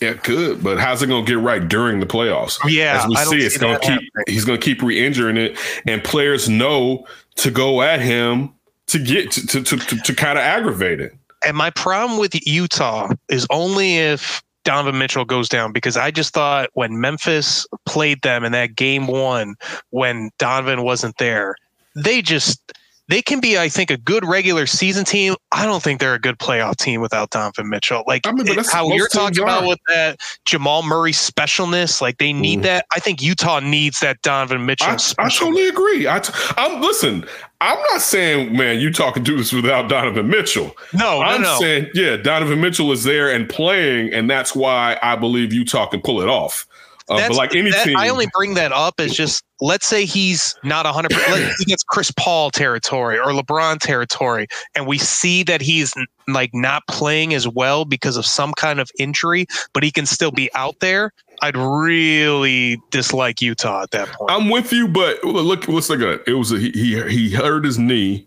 Yeah, good, but how's it going to get right during the playoffs? Yeah, as we I don't see, it's see going to keep. happening. He's going to keep re-injuring it, and players know to go at him to get to to to, to, to kind of aggravate it. And my problem with Utah is only if Donovan Mitchell goes down because I just thought when Memphis played them in that game one when Donovan wasn't there, they just they can be, I think, a good regular season team. I don't think they're a good playoff team without Donovan Mitchell. Like I mean, it- how you're talking about are. with that Jamal Murray specialness, like they need Mhm. that. I think Utah needs that Donovan Mitchell. I, I totally agree. I t- I'm listen. I'm not saying, man, Utah can do this without Donovan Mitchell. no, no, I'm no. saying, yeah, Donovan Mitchell is there and playing, and that's why I believe Utah can pull it off. Uh, but like any that- team, I only bring that up as just let's say he's not 100 percent he gets Chris Paul territory or LeBron territory and we see that he's like not playing as well because of some kind of injury but he can still be out there I'd really dislike Utah at that point. I'm with you, but look, let's look at it. It was a, he he he hurt his knee.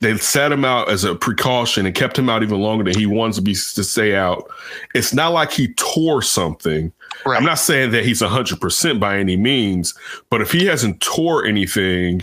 They sat him out as a precaution and kept him out even longer than he wants to be to stay out. It's not like he tore something. Right. I'm not saying that he's 100% by any means, but if he hasn't tore anything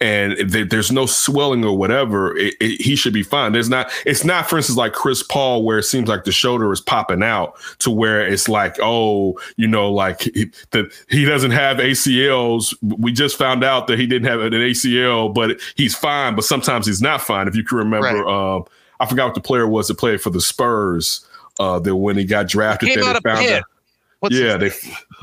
and th- there's no swelling or whatever, it, it, he should be fine. There's not, it's not, for instance, like Chris Paul, where it seems like the shoulder is popping out to where it's like, oh, you know, like he, that he doesn't have ACLs. We just found out that he didn't have an ACL, but he's fine. But sometimes he's not fine. If you can remember, Right. um, I forgot what the player was that played for the Spurs. Uh, that when he got drafted, Came that out they found out. What's yeah, they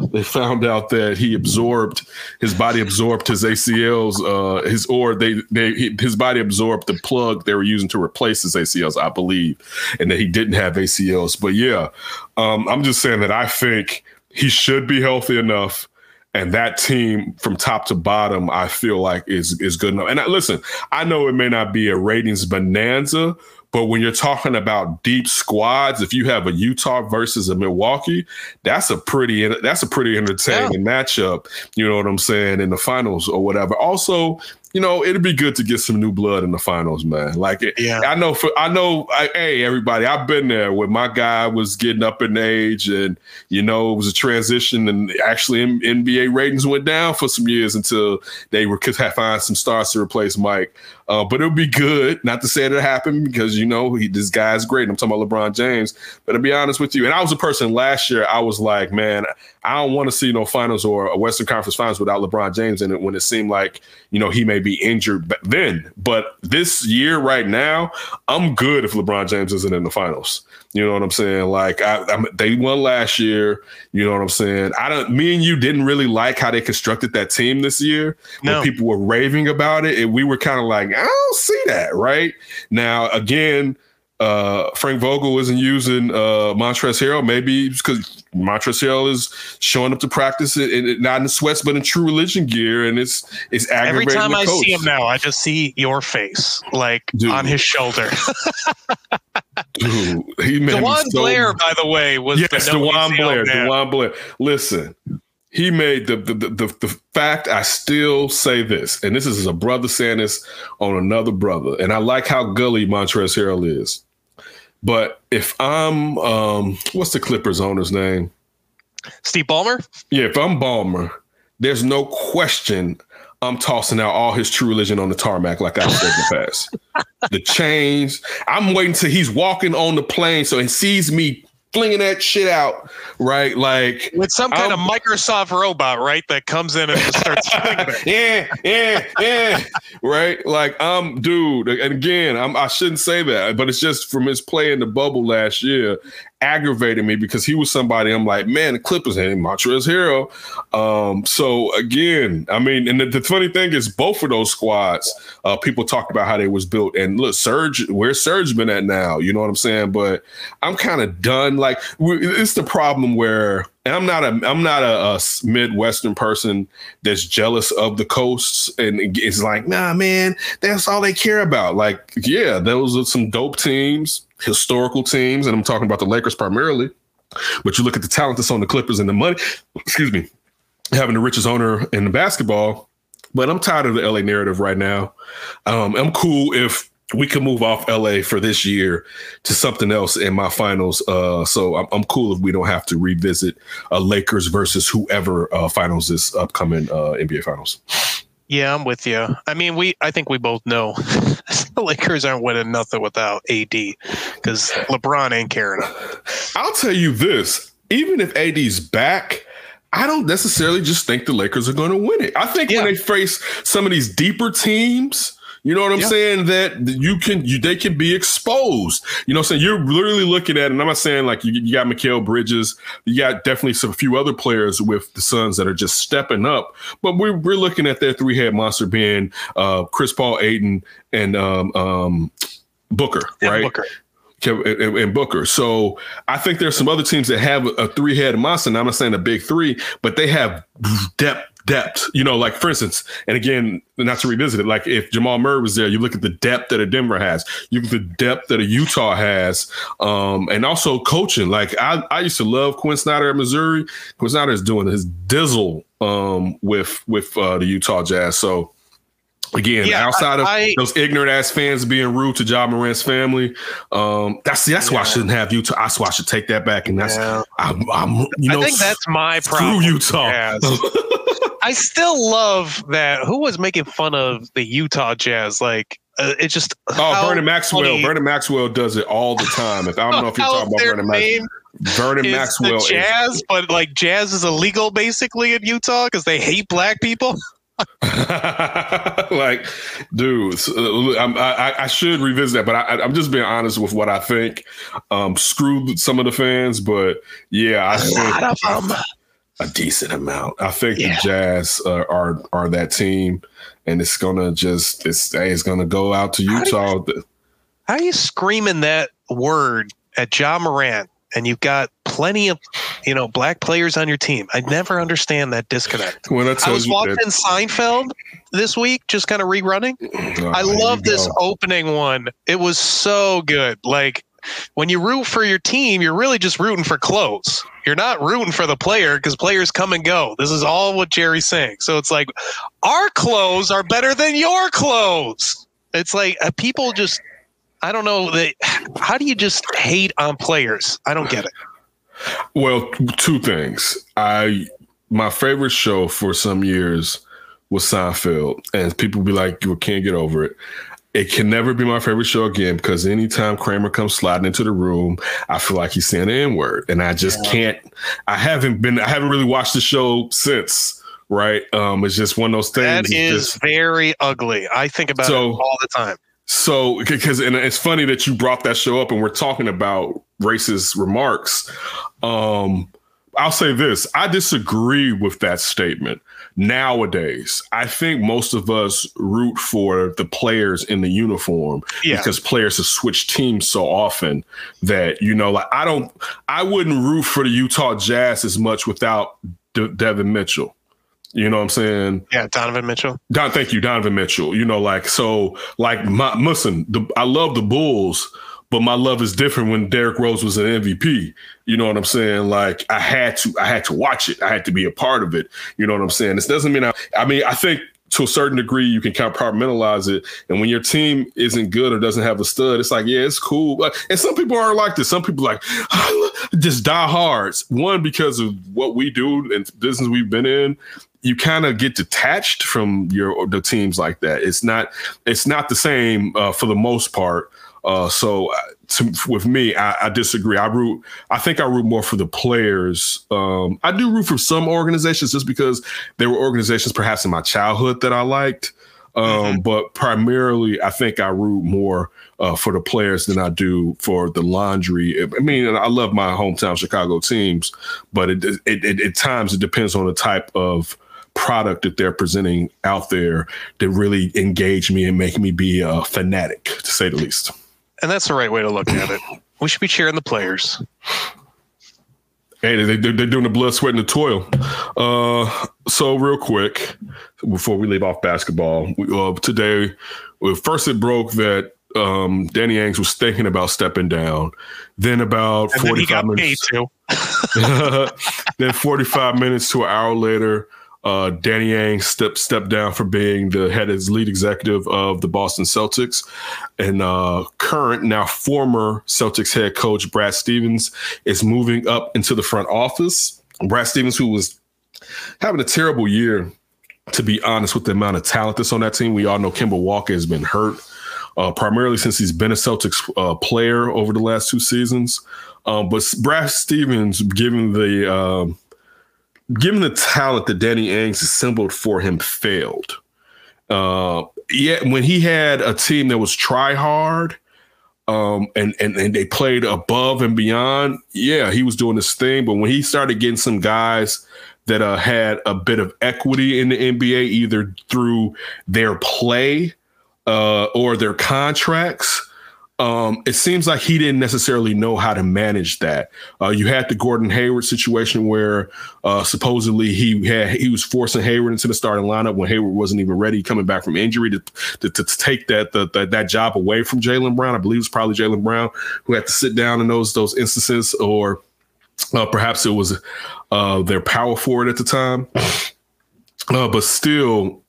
they found out that he absorbed his body absorbed his ACLs, uh, his or they they he- his body absorbed the plug they were using to replace his ACLs, I believe, and that he didn't have ACLs. But yeah, um, I'm just saying that I think he should be healthy enough. And that team from top to bottom, I feel like is is good enough. And I, listen, I know it may not be a ratings bonanza, but when you're talking about deep squads, if you have a Utah versus a Milwaukee, that's a pretty that's a pretty entertaining matchup. You know what I'm saying in the finals or whatever. Also, you know, it'd be good to get some new blood in the finals, man. Like, it, Yeah. I know for I know, I, hey, everybody, I've been there when my guy was getting up in age, and you know, it was a transition, and actually, M- NBA ratings went down for some years until they were could have find some stars to replace Mike. Uh, but it would be good, not to say that it happened because you know he, this guy's great. I'm talking about LeBron James. But to be honest with you, and I was a person last year. I was like, man, I don't want to see no finals or a Western Conference Finals without LeBron James in it. When it seemed like you know he may be injured then, but this year right now, I'm good if LeBron James isn't in the finals. You know what I'm saying? Like I, I'm, they won last year. You know what I'm saying? I don't. Me and you didn't really like how they constructed that team this year. No. When people were raving about it, and we were kind of like, I don't see that right now. Again, uh, Frank Vogel isn't using uh, Montrezl Harrell. Maybe because Montrezl Harrell is showing up to practice it, it, not in sweats, but in true religion gear, and it's it's aggravating. Every time I coach. see him now, I just see your face, like Dude. on his shoulder. <laughs> Dude, he made DeJuan so Blair, by the way, was Yes, the DeJuan Blair. man. DeJuan Blair. Listen, he made the the, the the the fact. I still say this, and this is a brother saying this on another brother, and I like how gully Montrezl Harrell is. But if I'm, um, what's the Clippers owner's name? Steve Ballmer. Yeah, if I'm Ballmer, there's no question I'm tossing out all his true religion on the tarmac, like I said in the past. the chains. I'm waiting till he's walking on the plane so he sees me flinging that shit out, right? Like with some kind I'm- of Microsoft robot, right? That comes in and just starts <laughs> yeah, yeah, yeah. right? Like, I'm dude, and again, I'm, I shouldn't say that, but it's just from his play in the bubble last year aggravated me because he was somebody I'm like, man, the Clippers and Montrezl Harrell. Um, so again, I mean, and the, the funny thing is, both of those squads, uh, people talked about how they was built, and look, Serge, where's Serge been at now? You know what I'm saying? But I'm kind of done. Like, it's the problem where. And I'm not a I'm not a, a Midwestern person that's jealous of the coasts and it's like, nah, man, that's all they care about. Like, yeah, those are some dope teams, historical teams, and I'm talking about the Lakers primarily. But you look at the talent that's on the Clippers and the money, excuse me, having the richest owner in the basketball. But I'm tired of the LA narrative right now. Um, I'm cool if we can move off LA for this year to something else in my finals. Uh, so I'm, I'm cool if we don't have to revisit a Lakers versus whoever uh, finals this upcoming uh, NBA finals. Yeah, I'm with you. I mean, we I think we both know <laughs> the Lakers aren't winning nothing without AD because LeBron ain't caring. I'll tell you this: even if AD's back, I don't necessarily just think the Lakers are going to win it. I think Yeah. when they face some of these deeper teams. You know what I'm Yeah. saying? That you can, you they can be exposed. You know, what I'm saying you're literally looking at, and I'm not saying like you, you got Mikal Bridges, you got definitely some few other players with the Suns that are just stepping up. But we're we're looking at their three head monster being uh, Chris Paul, Ayton, and um, um, Booker, And right? Booker. And, and Booker. So I think there's some other teams that have a three head monster. I'm not saying a big three, but they have depth. Depth, you know, like for instance, and again, not to revisit it, like if Jamal Murray was there, you look at the depth that a Denver has, you look at the depth that a Utah has, um, and also coaching. Like I, I used to love Quin Snyder at Missouri. Quin Snyder is doing his dizzle um, with with uh, the Utah Jazz. So Again, Yeah, outside of I- those ignorant ass fans being rude to John Morant's family, um, that's that's why I shouldn't have Utah. That's why I should take that back. And that's Yeah. I'm, I'm you know I think that's my screw problem. Utah. <laughs> Jazz. I still love that. Who was making fun of the Utah Jazz? Like, uh, it just. Oh, Vernon Maxwell. funny Vernon Maxwell does it all the time. If I don't know if you're talking about Vernon Maxwell. Vernon Maxwell the is Jazz, but like Jazz is illegal basically in Utah because they hate black people. <laughs> <laughs> like, dude, uh, I'm- I, I, should revisit that, but I, I'm just being honest with what I think. Um, screw some of the fans, but yeah, I think a decent amount. I think Yeah. the Jazz uh, are are that team, and it's gonna just it's it's gonna go out to How do you- Utah. How are you screaming that word at John Morant and you've got plenty of, you know, black players on your team? I never understand that disconnect. When I I was you watching that, Seinfeld this week, just kind of rerunning. uh, I love this go. opening one. It was so good. Like when you root for your team, you're really just rooting for clothes. You're not rooting for the player because players come and go. This is all what Jerry's saying. So it's like our clothes are better than your clothes. It's like uh, people just. I don't know. How do you just hate on players? I don't get it. Well, two things. I my favorite show for some years was Seinfeld, and people be like, "You can't get over it." It can never be my favorite show again because anytime Kramer comes sliding into the room, I feel like he's saying the N word, and I just can't. I haven't been. I haven't really watched the show since. Right? Um, it's just one of those things. That it's just- very ugly. I think about So- it all the time. so because and it's funny that you brought that show up and we're talking about racist remarks. Um, I'll say this: I disagree with that statement. Nowadays, I think most of us root for the players in the uniform Yeah. because players have switched teams so often that you know, like I don't, I wouldn't root for the Utah Jazz as much without De- Devin Mitchell. You know what I'm saying? Yeah, Donovan Mitchell. Don, thank you, Donovan Mitchell. You know, like so, like my listen, the, I love the Bulls, but my love is different when Derrick Rose was an MVP. You know what I'm saying? Like I had to, I had to watch it. I had to be a part of it. You know what I'm saying? This doesn't mean I. I mean, I think to a certain degree you can compartmentalize it. And when your team isn't good or doesn't have a stud, it's like, yeah, it's cool. And some people are like this. Some people like <sighs> just die hards. One because of what we do and business we've been in you kind of get detached from your the teams like that. It's not it's not the same uh, for the most part. Uh, so uh, to, with me, I, I disagree. I root. I think I root more for the players. Um, I do root for some organizations just because there were organizations perhaps in my childhood that I liked. Um, But primarily, I think I root more uh, for the players than I do for the laundry. I mean, I love my hometown Chicago teams, but it, it, it at times it depends on the type of product that they're presenting out there that really engage me and make me be a fanatic, to say the least. And that's the right way to look at it. We should be cheering the players. Hey, they, they, they're doing the blood, sweat, and the toil. Uh, so, real quick, before we leave off basketball, we, uh, today, well, first it broke that um, Danny Ainge was thinking about stepping down. Then, about And then he 45 got paid minutes. <laughs> then 45 minutes to an hour later, uh, Danny Ainge stepped stepped down from being the head as lead executive of the Boston Celtics, and uh, current now former Celtics head coach Brad Stevens is moving up into the front office. Brad Stevens, who was having a terrible year, to be honest, with the amount of talent that's on that team. We all know Kemba Walker has been hurt, uh, primarily since he's been a Celtics uh, player over the last two seasons. Um, but Brad Stevens, given the um, given the talent that Danny Ainge assembled for him, failed. Uh, yeah, when he had a team that was try hard, um, and and and they played above and beyond, yeah, he was doing his thing. But when he started getting some guys that uh, had a bit of equity in the NBA, either through their play uh, or their contracts, um, it seems like he didn't necessarily know how to manage that. Uh, you had the Gordon Hayward situation where uh, supposedly he had he was forcing Hayward into the starting lineup when Hayward wasn't even ready, coming back from injury to to, to, take that the, the, that job away from Jaylen Brown. I believe it was probably Jaylen Brown who had to sit down in those those instances, or uh, perhaps it was uh, their power forward at the time. Uh, but still,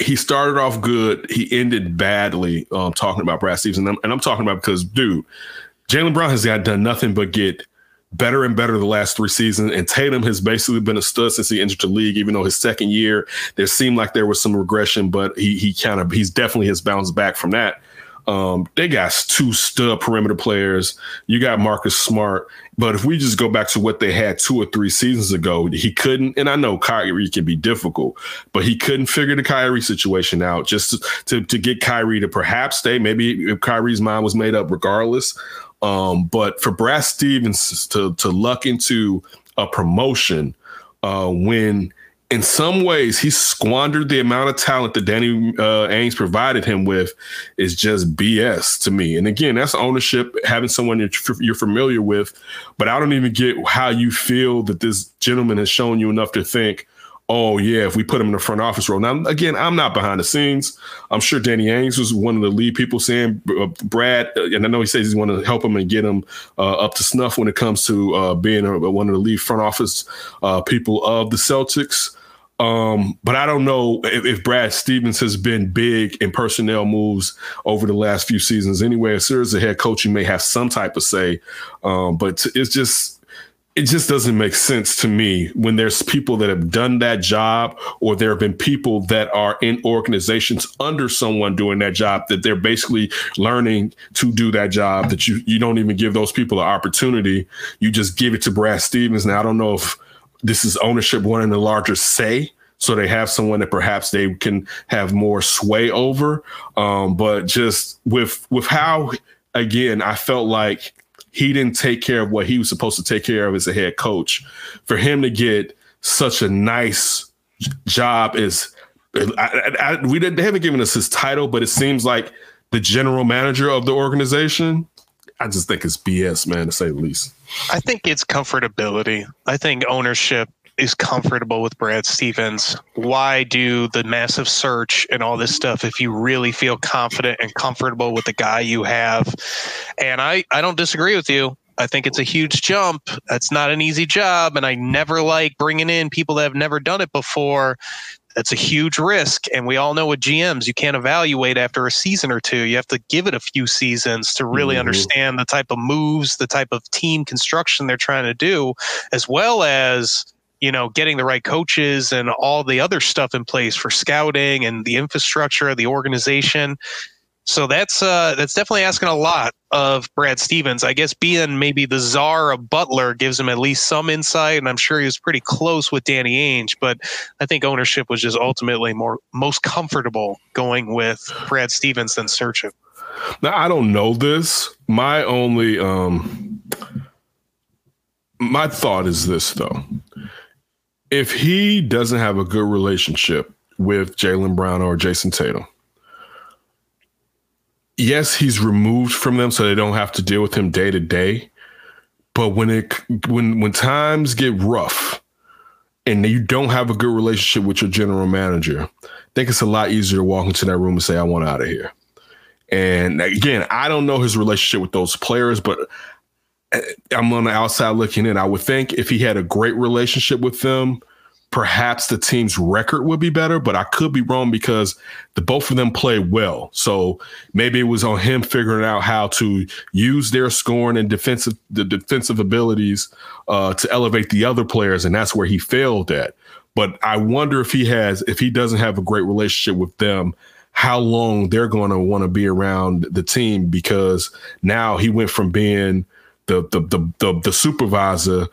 he started off good. He ended badly. Um, talking about Brad Stevens, and I'm, and I'm talking about because, dude, Jaylen Brown has got done nothing but get better and better the last three seasons. And Tatum has basically been a stud since he entered the league. Even though his second year, there seemed like there was some regression, but he he kind of he's definitely has bounced back from that. Um, they got two stud perimeter players. You got Marcus Smart, but if we just go back to what they had two or three seasons ago, he couldn't. And I know Kyrie can be difficult, but he couldn't figure the Kyrie situation out. Just to to, to get Kyrie to perhaps stay. Maybe if Kyrie's mind was made up, regardless. Um, but for Brad Stevens to to luck into a promotion uh, when in some ways he squandered the amount of talent that Danny uh, Ainge provided him with is just BS to me. And again, that's ownership, having someone you're, you're familiar with. But I don't even get how you feel that this gentleman has shown you enough to think, oh yeah, if we put him in the front office role. Now, again, I'm not behind the scenes. I'm sure Danny Ainge was one of the lead people saying uh, Brad, uh, and I know he says he's want to help him and get him uh, up to snuff when it comes to uh, being a, one of the lead front office uh, people of the Celtics. Um, but I don't know if, if, Brad Stevens has been big in personnel moves over the last few seasons. Anyway, as serious as the head coach, you may have some type of say, um, but it's just it just doesn't make sense to me when there's people that have done that job or there have been people that are in organizations under someone doing that job that they're basically learning to do that job that you you don't even give those people an opportunity. You just give it to Brad Stevens. Now I don't know if this is ownership wanting a larger say so they have someone that perhaps they can have more sway over um, but just with with how again I felt like he didn't take care of what he was supposed to take care of as a head coach. For him to get such a nice job is, I, I, we didn't, they haven't given us his title, but it seems like the general manager of the organization. I just think it's BS, man, to say the least. I think it's comfortability. I think ownership is comfortable with Brad Stevens, why do the massive search and all this stuff if you really feel confident and comfortable with the guy you have? And I, I don't disagree with you. I think it's a huge jump. That's not an easy job. And I never like bringing in people that have never done it before. That's a huge risk. And we all know with GMs, you can't evaluate after a season or two. You have to give it a few seasons to really mm-hmm. understand the type of moves, the type of team construction they're trying to do, as well as you know, getting the right coaches and all the other stuff in place for scouting and the infrastructure of the organization. So that's uh, that's definitely asking a lot of Brad Stevens. I guess being maybe the czar of Butler gives him at least some insight, and I'm sure he was pretty close with Danny Ainge. But I think ownership was just ultimately more most comfortable going with Brad Stevens than searching. Now I don't know this. My only um, my thought is this though if he doesn't have a good relationship with Jaylen Brown or Jayson Tatum, yes, he's removed from them so they don't have to deal with him day to day. But when it when when times get rough and you don't have a good relationship with your general manager, I think it's a lot easier to walk into that room and say, I want out of here. And again, I don't know his relationship with those players, but eh, I'm on the outside looking in. I would think if he had a great relationship with them, perhaps the team's record would be better, but I could be wrong because the both of them play well. So maybe it was on him figuring out how to use their scoring and defensive the defensive abilities uh, to elevate the other players, and that's where he failed at. But I wonder if he has if he doesn't have a great relationship with them, how long they're going to want to be around the team because now he went from being the the the, the, the supervisor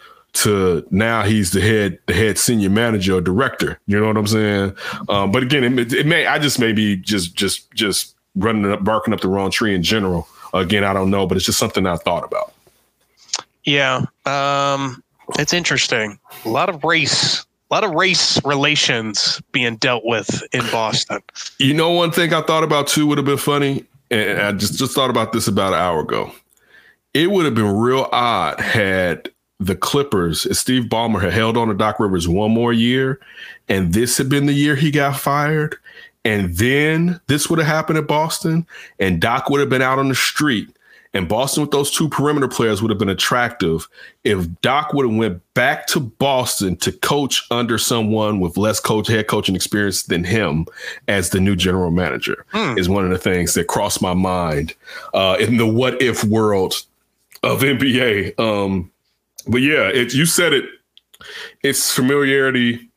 to now he's the head the head senior manager or director. You know what I'm saying? Um, but again, it, it, may I just may be just just just running up barking up the wrong tree in general. Again, I don't know, but it's just something I thought about. Yeah, um, it's interesting. A lot of race, a lot of race relations being dealt with in Boston. You know, one thing I thought about too would have been funny, and I just just thought about this about an hour ago it would have been real odd had the Clippers, if Steve Ballmer had held on to Doc Rivers one more year, and this had been the year he got fired, and then this would have happened at Boston, and Doc would have been out on the street, And Boston with those two perimeter players would have been attractive if Doc would have went back to Boston to coach under someone with less coach head coaching experience than him as the new general manager. Is one of the things that crossed my mind uh, in the what if world of NBA. Um, but yeah, it, you said it. It's familiarity,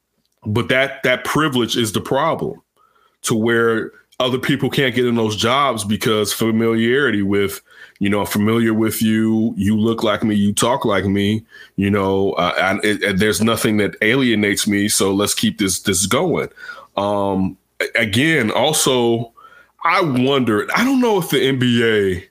but that that privilege is the problem, to where other people can't get in those jobs because familiarity with you know familiar with you you look like me you talk like me you know uh, and, it, there's nothing that alienates me so let's keep this this going um again also i wonder i don't know if the nba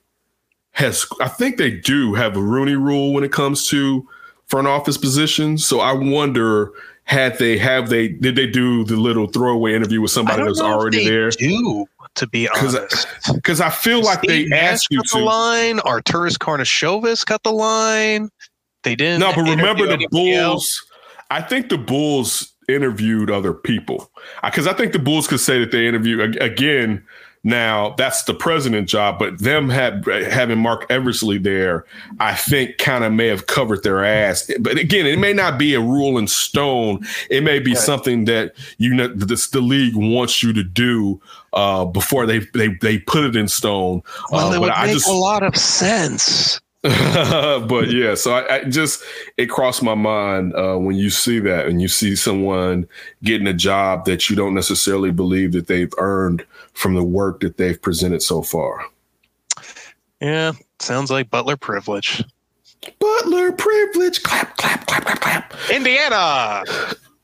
has i think they do have a rooney rule when it comes to front office positions so i wonder had they have they did they do the little throwaway interview with somebody that's already they there Do to be honest, because i feel like they Steve Nash asked you cut the to line. Arturas Karnisovas cut the line. They didn't. No, but remember the Bulls. else. I think the Bulls interviewed other people because I think the Bulls could say that they interviewed again. Now that's the president job, but them had having Marc Eversley there, I think, kind of may have covered their ass. But again, it may not be a rule in stone. It may be something that you know this, the league wants you to do uh, before they they they put it in stone. Well, Uh, it would I make just a lot of sense. <laughs> but yeah, so I, I just it crossed my mind uh, when you see that and you see someone getting a job that you don't necessarily believe that they've earned from the work that they've presented so far. Yeah, sounds like Butler privilege. Butler privilege, clap, clap, clap, clap, clap. Indiana.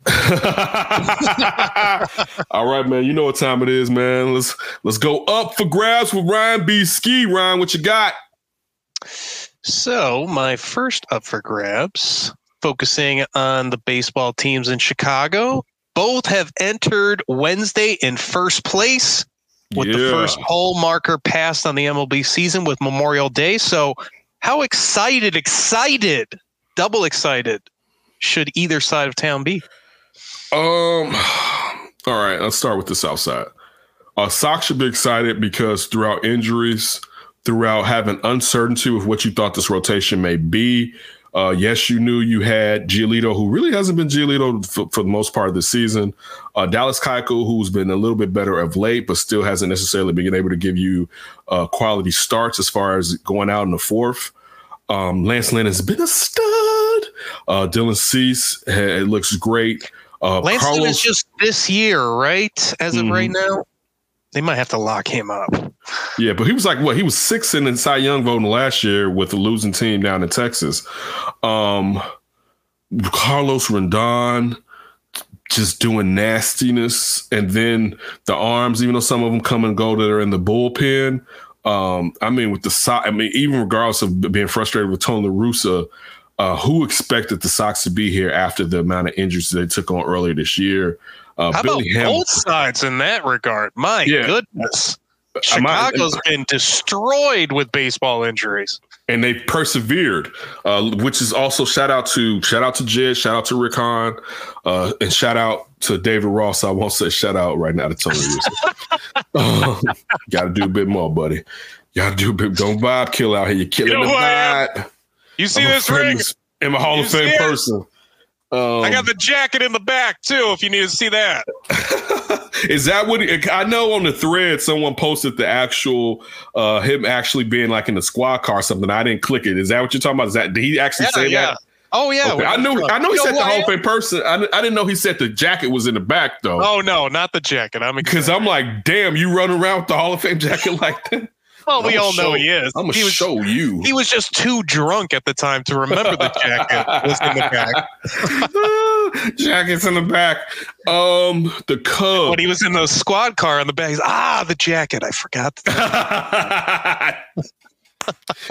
<laughs> All right, man. You know what time it is, man. Let's let's go up for grabs with Ryan B. Ski. Ryan, what you got? So, my first up for grabs, focusing on the baseball teams in Chicago, both have entered Wednesday in first place with the first hole marker passed on the MLB season with Memorial Day. So, how excited, excited, double excited should either side of town be? Um. <sighs> All right, let's start with the South Side. Uh, Sox should be excited because throughout injuries, throughout having uncertainty with what you thought this rotation may be, uh, yes, you knew you had Giolito, who really hasn't been Giolito for, for the most part of the season. Uh, Dallas Keuchel, who's been a little bit better of late, but still hasn't necessarily been able to give you uh, quality starts as far as going out in the fourth. Um, Lance Lynn has been a stud. Uh, Dylan Cease, ha- it looks great. Uh, Lanston Carlos, is just this year, right? As of Mhm. right now, they might have to lock him up. Yeah, but he was like what? He was sixth in the Cy Young voting last year with a losing team down in Texas. Um, Carlos Rodon just doing nastiness, and then the arms, even though some of them come and go that are in the bullpen. Um, I mean, with the Sox, I mean, even regardless of being frustrated with Tony La Russa, uh, who expected the Sox to be here after the amount of injuries they took on earlier this year? Uh, How Billy about Hamilton. both sides in that regard? My Yeah. goodness. Might- Chicago's been destroyed with baseball injuries. and they persevered, uh, which is also shout out to shout out to Jed, shout out to Rick Hahn, uh, and shout out to David Ross. I won't say shout out right now to Tony Russo. <laughs> <laughs> Got to do a bit more, buddy. Got to do a bit. Don't vibe kill out here. You're killing You know the vibe. You see I'm this ring? I'm a Hall You of Fame person. Um, I got the jacket in the back too. If you need to see that, <laughs> is that what I know on the thread? Someone posted the actual uh him actually being like in the squad car or something. I didn't click it. Is that what you're talking about? Is that did he actually yeah, say yeah. that? Oh yeah, Okay, I knew I know he You said who the of Fame person. I, I didn't know he said the jacket was in the back though. Oh no, not the jacket. I'm Because I'm like, damn, you run around with the Hall of Fame jacket like that. Well, we all know he is. I'm gonna he was show you. he was just too drunk at the time to remember the jacket was in the back. <laughs> Jackets in the back. Um, the Cubs. When he was in the squad car in the back, he's, ah, the jacket. I forgot. <laughs>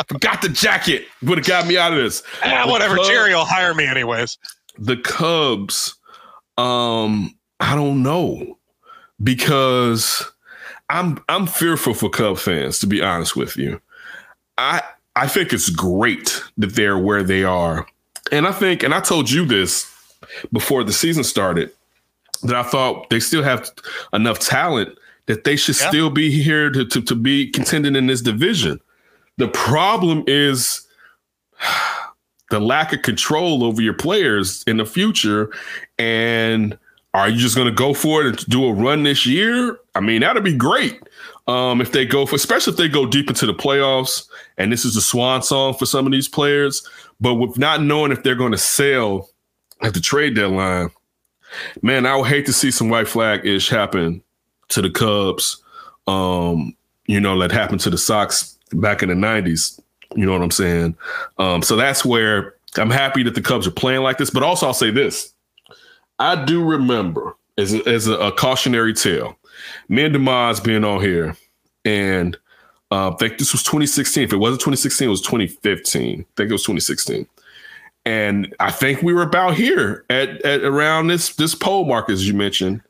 Forgot the jacket. Would have got me out of this. ah, The whatever. Cubs- Jerry will hire me anyways. the Cubs, um, I don't know because I'm I'm fearful for Cub fans, to be honest with you. I I think it's great that they're where they are. And I think, and I told you this before the season started, that I thought they still have enough talent that they should Yeah. still be here to, to, to be contending in this division. The problem is <sighs> the lack of control over your players in the future. And are you just going to go for it and do a run this year? I mean, that'd be great. Um, if they go for, especially if they go deep into the playoffs, and this is a swan song for some of these players, but with not knowing if they're going to sell at the trade deadline, man, I would hate to see some white flag ish happen to the Cubs. Um, you know, that happened to the Sox back in the 90s. You know what I'm saying? Um, so that's where I'm happy that the Cubs are playing like this. But also, I'll say this I do remember as a, as a, a cautionary tale, me and Demaz being on here, and uh, I think this was 2016. If it wasn't 2016, it was 2015. I think it was 2016. And I think we were about here at, at around this this poll mark as you mentioned.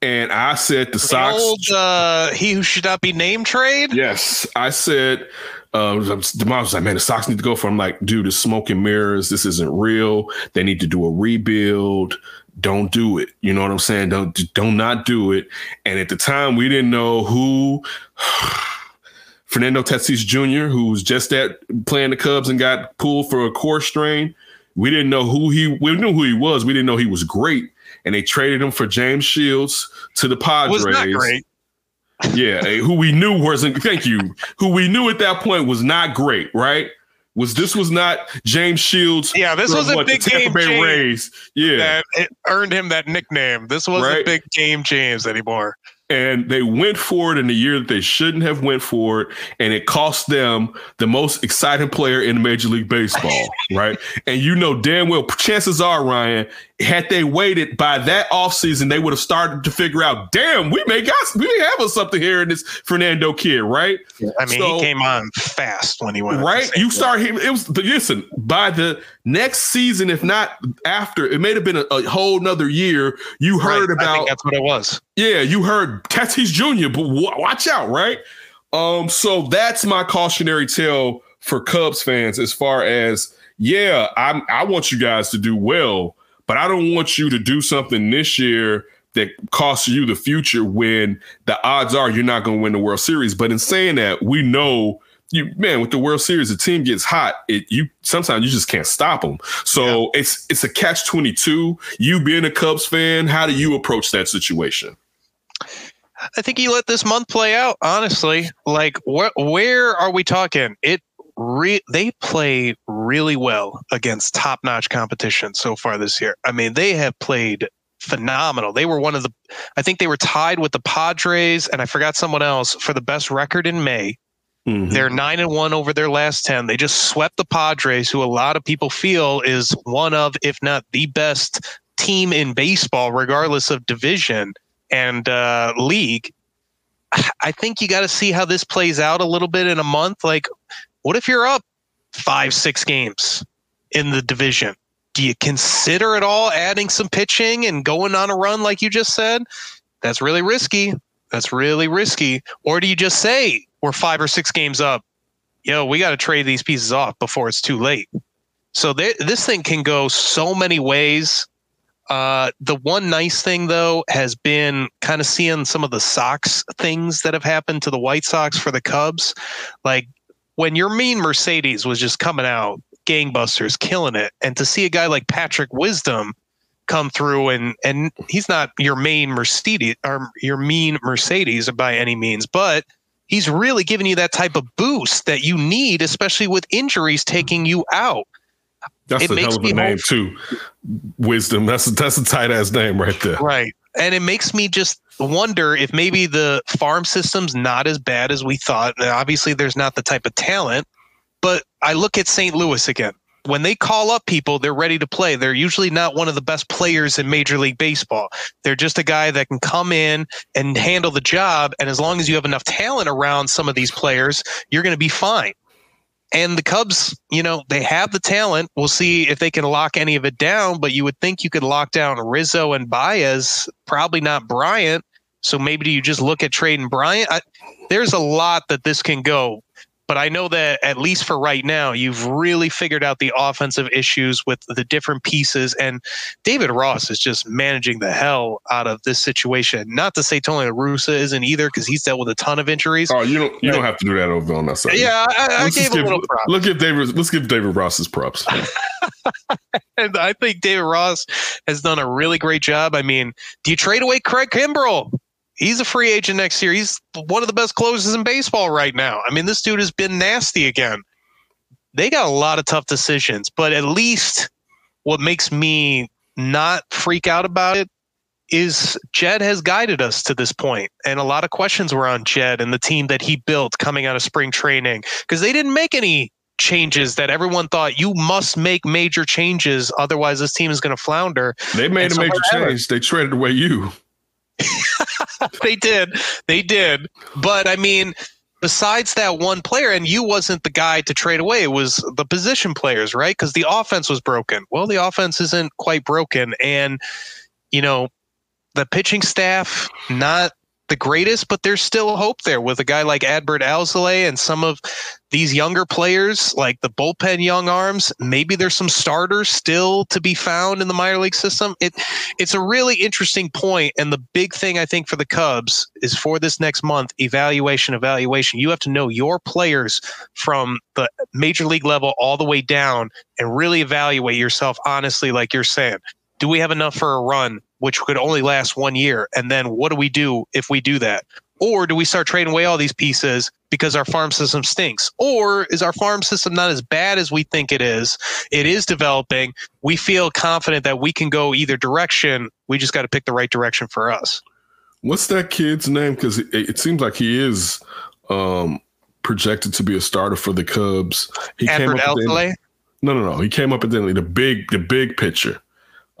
And I said the, The Sox. old uh, he who should not be named trade. Yes, I said. Uh, was like, "Man, the Sox need to go for." I'm like, "Dude, it's smoke and mirrors. This isn't real. They need to do a rebuild. Don't do it. You know what I'm saying? Don't don't not do it." And at the time, we didn't know who <sighs> Fernando Tatis Jr., who was just at playing the Cubs and got pulled for a core strain. We didn't know who he. We knew who he was. We didn't know he was great. And they traded him for James Shields to the Padres. Was not great. Yeah, who we knew wasn't. Thank you. Who we knew at that point was not great. Right? Was this was not James Shields? Yeah, this was a what, the big Tampa game Bay change. Rays. Yeah, That it earned him that nickname. This wasn't Right. Big Game James anymore. And they went for it in the year that they shouldn't have went for it and it cost them the most exciting player in major league baseball <laughs> right and you know damn well chances are ryan had they waited by that offseason they would have started to figure out damn we may got we may have something here in this fernando kid right I mean, So- he came on fast when he went. right you St. start him it was listen by the next season if not after it may have been a, a whole nother year you Right, heard I about think that's what it was. yeah, you heard Tatis Jr., but wa- watch out, right? Um, so that's my cautionary tale for Cubs fans as far as yeah, I'm I want you guys to do well, but I don't want you to do something this year that costs you the future when the odds are you're not going to win the World Series. But in saying that, we know you man with the World Series, the team gets hot. It you sometimes you just can't stop them. So it's it's a catch twenty two. You being a Cubs fan, how do you approach that situation? I think you let this month play out. Honestly, like where where are we talking? It re- they play really well against top notch competition so far this year. I mean, they have played phenomenal. They were one of the. I think they were tied with the Padres, and I forgot someone else for the best record in May. Mm-hmm. They're nine and one over their last 10. They just swept the Padres, who a lot of people feel is one of, if not the best team in baseball, regardless of division and uh, league. I think you got to see how this plays out a little bit in a month. Like, what if you're up five, six games in the division? Do you consider at all adding some pitching and going on a run like you just said? That's really risky. That's really risky. Or do you just say we're five or six games up? Yo, we got to trade these pieces off before it's too late. So there, this thing can go so many ways. Uh, the one nice thing though has been kind of seeing some of the Sox things that have happened to the White Sox for the Cubs. Like when Yermín Mercedes was just coming out gangbusters, killing it, and to see a guy like Patrick Wisdom come through and and he's not your main Mercedes or your mean Mercedes by any means, but he's really giving you that type of boost that you need, especially with injuries taking you out. That's It a hell of a name hope- too. Wisdom. That's a, that's a tight ass name right there. Right. And it makes me just wonder if maybe the farm system's not as bad as we thought. Now, Obviously, there's not the type of talent, but I look at St. Louis again. When they call up people, they're ready to play. They're usually not one of the best players in Major League Baseball. They're just a guy that can come in and handle the job. And as long as you have enough talent around some of these players, you're going to be fine. And the Cubs, you know, they have the talent. We'll see if they can lock any of it down, but you would think you could lock down Rizzo and Baez, probably not Bryant. So maybe do you just look at trading Bryant? I, there's a lot that this can go. But I know that at least for right now, you've really figured out the offensive issues with the different pieces. And David Ross is just managing the hell out of this situation. Not to say Tony Russa isn't either, because he's dealt with a ton of injuries. Oh, you don't you don't have to do that over on that side. Yeah, I, I Let's gave just a give, little props. let's give David let's give David Ross's props. <laughs> And I think David Ross has done a really great job. I mean, do you trade away Craig Kimbrel? He's a free agent next year. He's one of the best closers in baseball right now. I mean, this dude has been nasty again. They got a lot of tough decisions, but at least what makes me not freak out about it is Jed has guided us to this point, and a lot of questions were on Jed and the team that he built coming out of spring training because they didn't make any changes that everyone thought you must make major changes, otherwise this team is going to flounder. They made And a major change. They traded away you. <laughs> <laughs> they did, they did, but I mean. Besides that one player, and you wasn't the guy to trade away, it was the position players, right? Because the offense was broken. Well, the offense isn't quite broken. And, you know, the pitching staff, not the greatest, but there's still hope there with a guy like Adbert Alzolay and some of these younger players, like the bullpen young arms. Maybe there's some starters still to be found in the minor league system. It it's a really interesting point, and the big thing I think for the Cubs is for this next month evaluation. Evaluation. You have to know your players from the major league level all the way down, and really evaluate yourself honestly, like you're saying. Do we have enough for a run, which could only last one year? And then what do we do if we do that? Or do we start trading away all these pieces because our farm system stinks? Or is our farm system not as bad as we think it is? It is developing. We feel confident that we can go either direction. We just got to pick the right direction for us. What's that kid's name? Because it, it seems like he is um, projected to be a starter for the Cubs. He up the end- Alzolay? No, no, no. He came up at the the big, the big pitcher.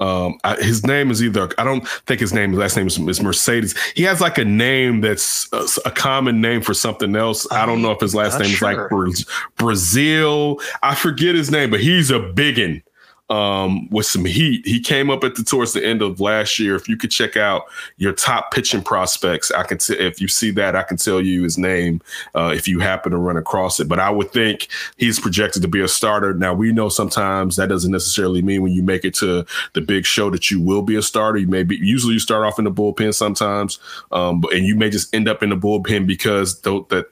Um, I, his name is either I don't think his name, his last name is, is Mercedes. He has like a name that's a, a common name for something else. I don't know if his last name is like. Bra- Brazil. I forget his name, but he's a biggin um, with some heat. He came up at the towards the end of last year. If you could check out your top pitching prospects, I can t- if you see that, I can tell you his name uh, if you happen to run across it. But I would think he's projected to be a starter. Now we know sometimes that doesn't necessarily mean when you make it to the big show that you will be a starter. You may be usually you start off in the bullpen sometimes, um, but and you may just end up in the bullpen because though that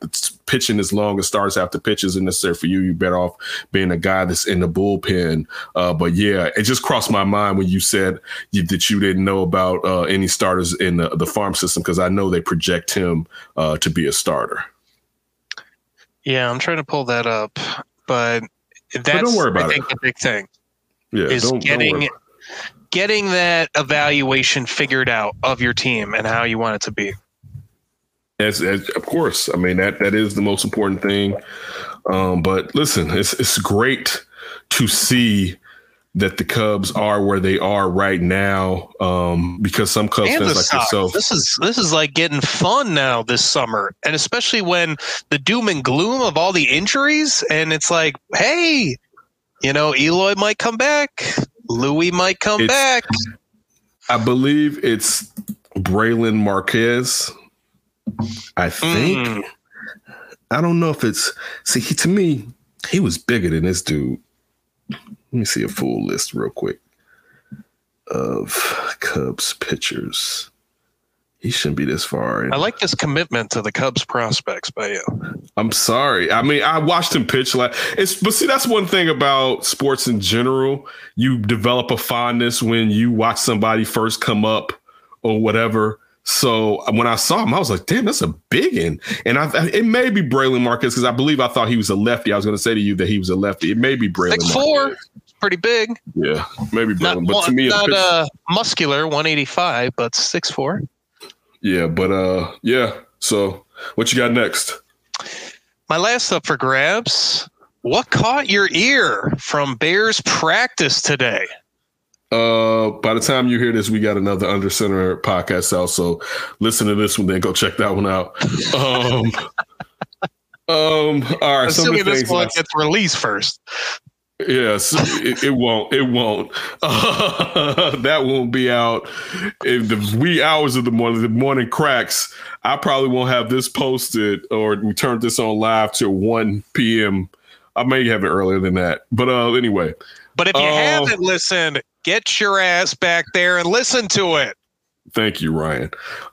pitching as long as starters have to pitch isn't necessary for you. You're better off being a guy that's in the bullpen. Uh, but yeah, it just crossed my mind when you said you, that you didn't know about uh, any starters in the, the farm system because I know they project him uh, to be a starter. Yeah, I'm trying to pull that up, but that's don't worry about I think the big thing. Yeah, is don't- don't getting worry. getting that evaluation figured out of your team and how you want it to be. As, as of course, I mean that that is the most important thing. Um, but listen, it's it's great to see that the Cubs are where they are right now. Um, because some Cubs And fans like Sox. yourself, This is this is like getting fun now this summer, and especially when the doom and gloom of all the injuries, and it's like, hey, you know, Eloy might come back, Luis might come back. I believe it's Brailyn Márquez. I think. Mm. I don't know if it's see he, to me he was bigger than this dude. Let me see a full list real quick of Cubs pitchers. He shouldn't be this far. in. I like this commitment to the Cubs prospects by you. I'm sorry. I mean, I watched him pitch like it's but see that's one thing about sports in general. You develop a fondness when you watch somebody first come up or whatever. So when I saw him, I was like, "Damn, that's a big one." And I, it may be Brailyn Márquez because I believe I thought he was a lefty. I was going to say to you that he was a lefty. It may be Brailyn. Six four, pretty big. Yeah, maybe Not, Brailyn. But to one- me, a not pitch- uh, muscular, 185, but six four. yeah, but uh, yeah. So what you got next? My last up for grabs. What caught your ear from Bears practice today? Uh, by the time you hear this, we got another Under Center podcast out. So listen to this one, then go check that one out. <laughs> Um, um, all right. Some of Assuming this one gets released first. Yes, it, it won't. It won't. <laughs> that won't be out in the wee hours of the morning. The morning cracks. I probably won't have this posted or we turn this on live till one p.m. I may have it earlier than that, but uh, anyway. But if you Uh, haven't listened, get your ass back there and listen to it. Thank you, Ryan.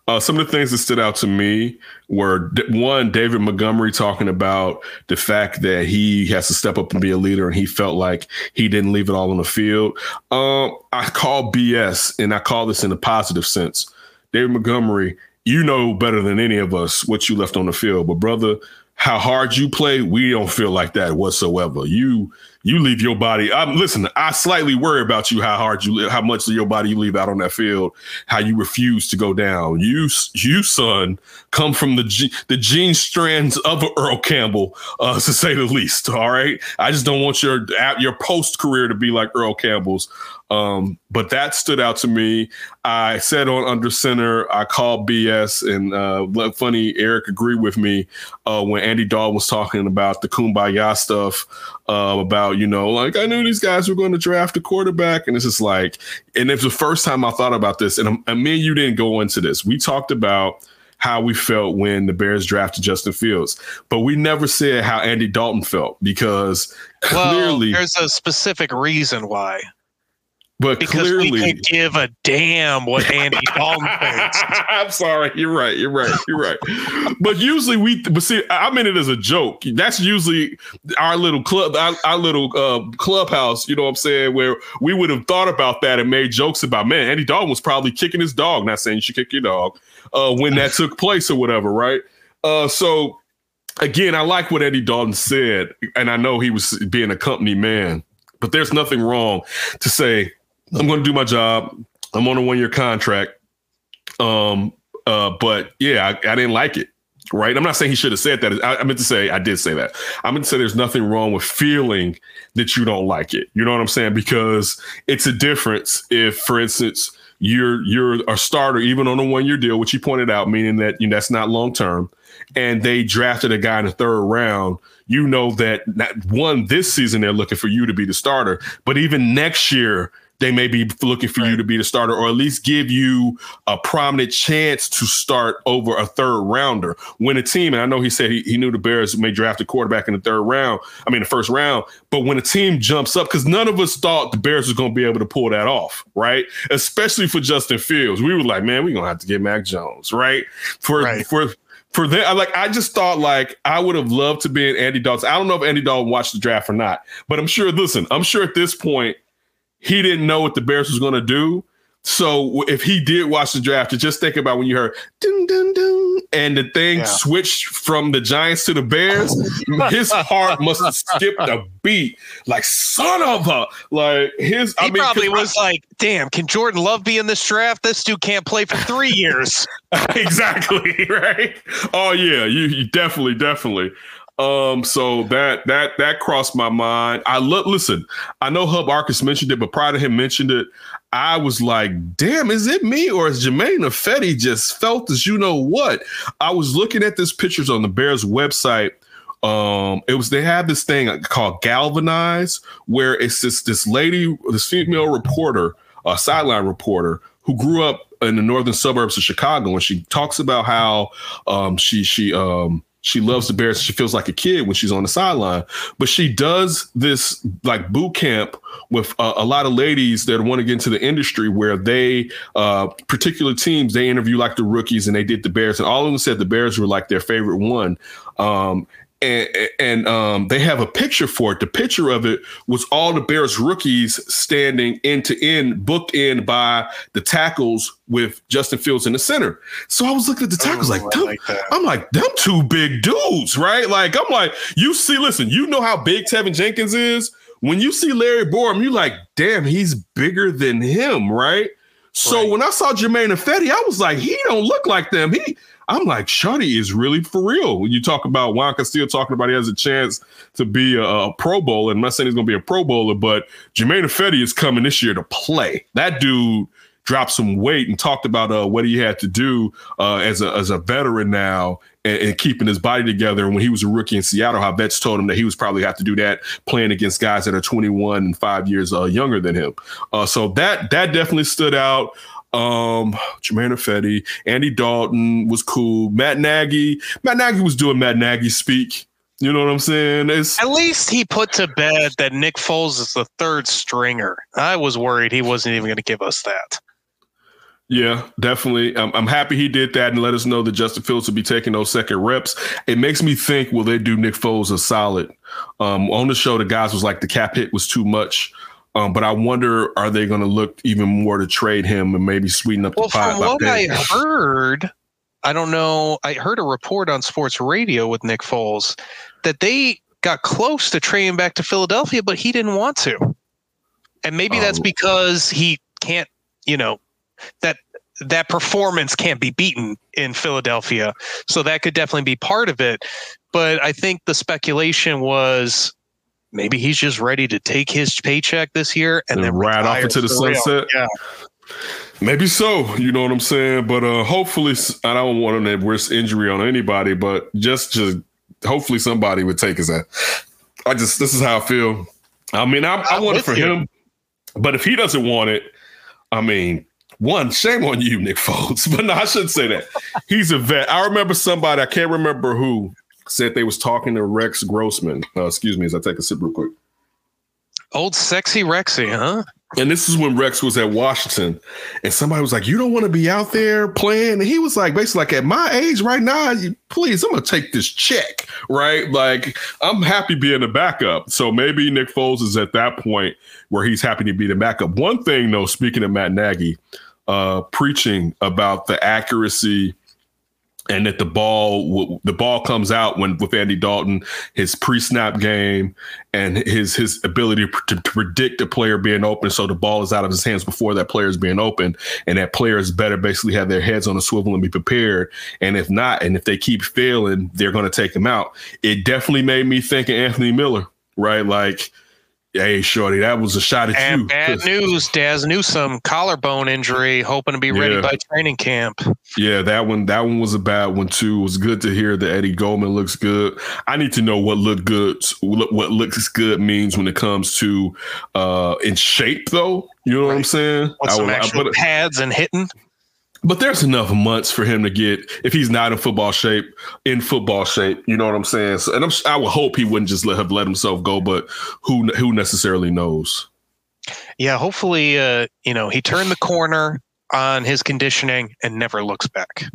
Uh, some of the things that stood out to me were one, David Montgomery talking about the fact that he has to step up and be a leader, and he felt like he didn't leave it all on the field. Um, I call BS, and I call this in a positive sense. David Montgomery, you know better than any of us what you left on the field, but brother, how hard you play, we don't feel like that whatsoever. You you leave your body. I'm listen. I slightly worry about you how hard you how much of your body you leave out on that field, how you refuse to go down. You you son come from the the gene strands of Earl Campbell, uh, to say the least. All right, I just don't want your your post career to be like Earl Campbell's. Um, but that stood out to me. I said on under center, I called BS, and uh, funny, Eric agreed with me uh, when Andy Dalton was talking about the kumbaya stuff. Uh, about you know, like I knew these guys were going to draft a quarterback, and it's just like, and it's the first time I thought about this, and, um, and me and you didn't go into this. We talked about how we felt when the Bears drafted Justin Fields, but we never said how Andy Dalton felt because Well, clearly, there's a specific reason why. But Because clearly, we can give a damn what Andy <laughs> Dalton thinks. I'm sorry. You're right. You're right. You're right. But usually we, but see, I meant it as a joke. That's usually our little club, our, our little uh, clubhouse. You know what I'm saying? Where we would have thought about that and made jokes about, man, Andy Dalton was probably kicking his dog. Not saying you should kick your dog uh, when that took place or whatever, right? Uh, so again, I like what Andy Dalton said, and I know he was being a company man. But there's nothing wrong to say, I'm going to do my job. I'm on a one year contract. Um, uh, but yeah, I, I didn't like it. Right. I'm not saying he should have said that. I, I meant to say I did say that. I meant to say there's nothing wrong with feeling that you don't like it. You know what I'm saying? Because it's a difference if, for instance, you're you're a starter even on a one year deal, which you pointed out, meaning that you know, that's not long term, and they drafted a guy in the third round. You know that not one this season they're looking for you to be the starter, but even next year they may be looking for you to be the starter or at least give you a prominent chance to start over a third rounder. When a team, and I know he said he, he knew the Bears may draft a quarterback in the third round, I mean, the first round, but when a team jumps up, because none of us thought the Bears was going to be able to pull that off, right? Especially for Justin Fields. We were like, man, we're going to have to get Mac Jones, right? For, Right. for, for them, I like I just thought like I would have loved to be in Andy Dalton. I don't know if Andy Dalton watched the draft or not, but I'm sure. Listen, I'm sure at this point he didn't know what the Bears was going to do. So if he did watch the draft, just think about when you heard ding ding ding and the thing Yeah. switched from the Giants to the Bears, <laughs> his heart must have skipped a beat. Like son of a like his. He I mean, 'cause probably I- was like, damn, can Jordan Love be in this draft? This dude can't play for three years. <laughs> exactly <laughs> right oh yeah you, you definitely definitely um so that that that crossed my mind. I look listen i know Hub Arkush mentioned it but prior to him mentioned it i was like damn is it me or is Germain Ifedi just felt as you know what? I was looking at this pictures on the bears website. Um it was they had this thing called galvanize where it's this this lady this female reporter a sideline reporter who grew up in the northern suburbs of Chicago, and she talks about how um, she she um, she loves the Bears. She feels like a kid when she's on the sideline, but she does this like boot camp with uh, a lot of ladies that want to get into the industry, where they uh, particular teams they interview like the rookies, and they did the Bears, and all of them said the Bears were like their favorite one. Um, and, and um, they have a picture for it. The picture of it was all the Bears rookies standing end to end, booked in by the tackles with Justin Fields in the center. So I was looking at the tackles Ooh, like, like I'm like, them two big dudes, right? Like, I'm like, you see, listen, you know how big Teven Jenkins is. When you see Larry Borom, you like, damn, he's bigger than him, right? So Right. when I saw Germain Ifedi, I was like, he don't look like them. He, I'm like, Shuddy is really for real. When you talk about Juan Castillo talking about he has a chance to be a, a Pro Bowler, I'm not saying he's going to be a Pro Bowler, but Germain Ifedi is coming this year to play. That dude dropped some weight and talked about uh, what he had to do uh, as a as a veteran now and, and keeping his body together. And when he was a rookie in Seattle, how vets told him that he was probably have to do that playing against guys that are 21 and five years uh, younger than him. Uh, so that that definitely stood out. Um, Germain Ifedi, Andy Dalton was cool. Matt Nagy, Matt Nagy was doing Matt Nagy speak. You know what I'm saying? It's At least he put to bed that Nick Foles is the third stringer. I was worried he wasn't even going to give us that. Yeah, definitely. I'm, I'm happy he did that and let us know that Justin Fields will be taking those second reps. It makes me think, will they do Nick Foles a solid? Um, on the show, the guys was like the cap hit was too much. Um, but I wonder, are they going to look even more to trade him and maybe sweeten up Well, the pot? from what I heard, I don't know. I heard a report on sports radio with Nick Foles that they got close to trading back to Philadelphia, but he didn't want to. And maybe that's Oh. because he can't, you know, that that performance can't be beaten in Philadelphia. So that could definitely be part of it. But I think the speculation was maybe he's just ready to take his paycheck this year and And then ride off into the sunset? Yeah. Maybe so. You know what I'm saying? But uh, hopefully, I don't want to risk injury on anybody, but just, just hopefully somebody would take his ass. I just, this is how I feel. I mean, I, I want it for you. him, but if he doesn't want it, I mean, one, shame on you, Nick Foles. <laughs> But no, I shouldn't say that. He's a vet. I remember somebody, I can't remember who, said they was talking to Rex Grossman. Uh, excuse me as I take a sip real quick. Old sexy Rexy, huh? And this is when Rex was at Washington, and somebody was like, "You don't want to be out there playing." And he was like, basically, like at my age right now, you, please, I'm gonna take this check, right? Like I'm happy being a backup. So maybe Nick Foles is at that point where he's happy to be the backup. One thing, though, speaking of Matt Nagy, uh, preaching about the accuracy and that the ball the ball comes out when with Andy Dalton, his pre-snap game and his his ability to, to predict a player being open, so the ball is out of his hands before that player is being open, and that player is better basically have their heads on a swivel and be prepared. And if not, and if they keep failing, they're going to take them out. It definitely made me think of Anthony Miller, right? Like, hey, shorty, that was a shot at And you. bad news, Dazz Newsome collarbone injury, hoping to be ready Yeah. by training camp. Yeah, that one that one was a bad one too. It was good to hear that Eddie Goldman looks good. I need to know what look good what looks good means when it comes to uh in shape though. You know what I'm saying? With some I- actual but, pads and hitting. But there's enough months for him to get if he's not in football shape, in football shape. You know what I'm saying? So, and I'm, I would hope he wouldn't just let have let himself go, but who who necessarily knows? Yeah, hopefully, uh, you know, he turned the corner on his conditioning and never looks back.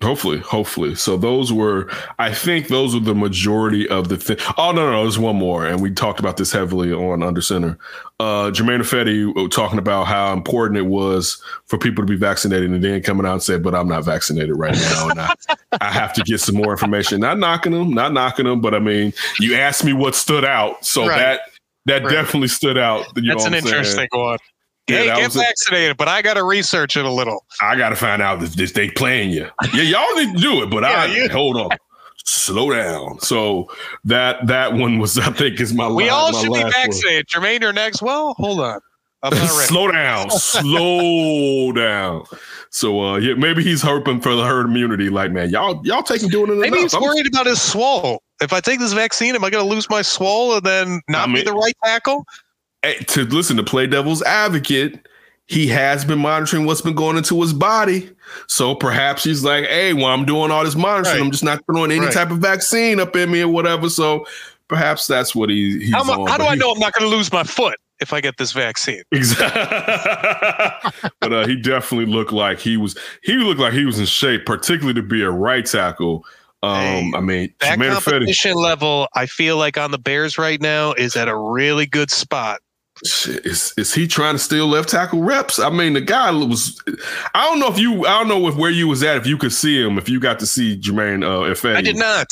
Hopefully, hopefully. So those were, I think, those were the majority of the thing. Oh no, no, no, there's one more, and we talked about this heavily on Under Center. Uh, Germain Ifedi talking about how important it was for people to be vaccinated, and then coming out and said, "But I'm not vaccinated right now, and I, <laughs> I have to get some more information." Not knocking them, not knocking them, but I mean, you asked me what stood out, so Right. that that Right. definitely stood out. You That's an interesting one. Yeah, hey, get was a- vaccinated, but I got to research it a little. I got to find out if this they playing you. Yeah, y'all need to do it, but I you- hold on, slow down. So that that one was, I think, is my. We all my should be last one. vaccinated. Germain or next? Well, hold on. I'm not slow down, <laughs> slow down. So uh, yeah, maybe he's hoping for the herd immunity. Like, man, y'all y'all taking doing it Maybe enough. he's I'm- worried about his swole. If I take this vaccine, am I going to lose my swole and then not I be the right tackle? eh, to listen to play devil's advocate. He has been monitoring what's been going into his body. So perhaps he's like, hey, while I'm doing all this monitoring, Right. I'm just not throwing any Right. type of vaccine up in me or whatever. So perhaps that's what he, he's How, on. how do But I he- know I'm not going to lose my foot if I get this vaccine? Exactly. <laughs> but uh, he definitely looked like he was. He looked like he was in shape, particularly to be a right tackle. Um, Hey, I mean, That competition level, I feel like on the Bears right now is at a really good spot. Is is he trying to steal left tackle reps? I mean, the guy was. I don't know if you. I don't know if where you was at. If you could see him, if you got to see Germain uh. I did not.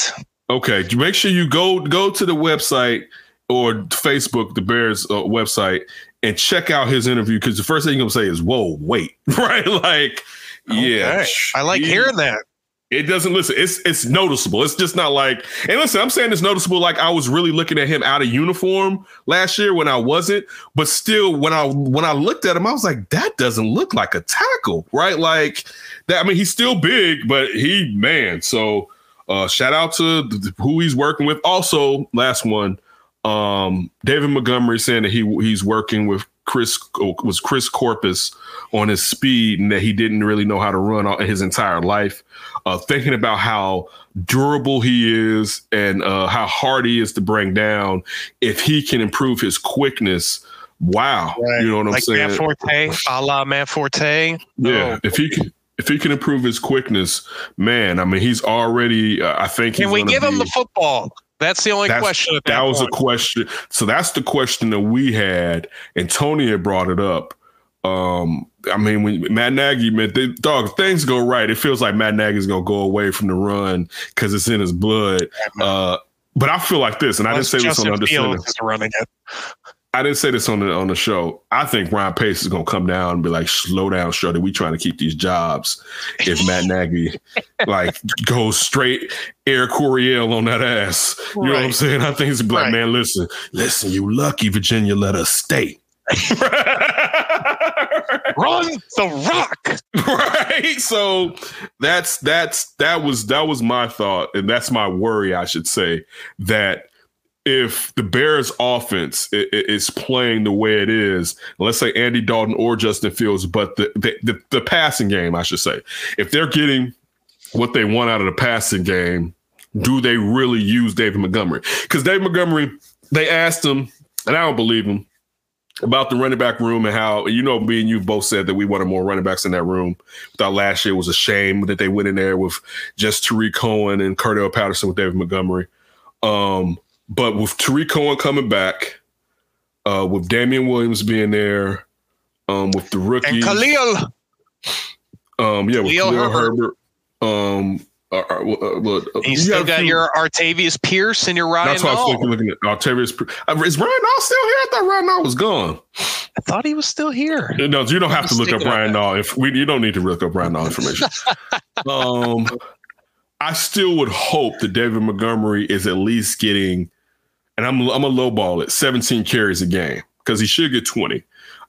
Okay, make sure you go go to the website or Facebook, the Bears uh, website, and check out his interview because the first thing you're gonna say is, "Whoa, wait!" <laughs> right? Like, yeah, I like he- hearing that. It doesn't listen. It's it's noticeable. It's just not like. And listen, I'm saying it's noticeable. Like I was really looking at him out of uniform last year when I wasn't. But still, when I when I looked at him, I was like, that doesn't look like a tackle, right? Like that. I mean, he's still big, but he man. So uh, shout out to who he's working with. Also, last one, um, David Montgomery saying that he he's working with Chris was Chris Corpus on his speed and that he didn't really know how to run all, his entire life. Uh, thinking about how durable he is and uh, how hard he is to bring down. If he can improve his quickness, wow, you know what I'm like saying? Matt Forte, a la Matt Forte. Yeah, Oh, if he can, if he can improve his quickness, man, I mean, he's already. Uh, I think. can we give him the football? That's the only That's- question. That, that was a question. So that's the question that we had, and Tony had brought it up. Um, I mean, when Matt Nagy, man, they, dog, things go right, it feels like Matt Nagy's gonna go away from the run because it's in his blood. Uh, but I feel like this, and I didn't say this on Justin Fields is running it. I didn't say this on the on the show. I think Ryan Pace is gonna come down and be like, "Slow down, Shorty. We trying to keep these jobs." If Matt <laughs> Nagy like goes straight Air Coryell on that ass, you know what I'm saying? I think it's like, Right. man, listen, listen, you lucky Virginia let us stay. <laughs> Run the rock. right so that's that's that was that was my thought and that's my worry i should say that if the bears offense is playing the way it is let's say andy dalton or justin fields but the the, the, the passing game i should say if they're getting what they want out of the passing game do they really use david montgomery because david montgomery they asked him and i don't believe him about the running back room and how you know me and you both said that we wanted more running backs in that room. Thought last year was a shame that they went in there with just Tarik Cohen and Cordarrelle Patterson with David Montgomery. Um, but with Tarik Cohen coming back, uh, with Damien Williams being there, um, with the rookie And Khalil. um, yeah, with Khalil Khalil Herbert. Herbert, um, uh, uh, uh, uh, You you still got a got few- your Artavis Pierce and your Ryan That's what I was thinking. Looking at Octavius, uh, is Ryan Nall still here? I thought Ryan Nall was gone. I thought he was still here. No, you don't have to look up mistaken on Ryan that. Nall. If we, you don't need to look up Ryan Nall information. <laughs> um, I still would hope that David Montgomery is at least getting, and I'm I'm a lowball it, 17 carries a game because he should get 20.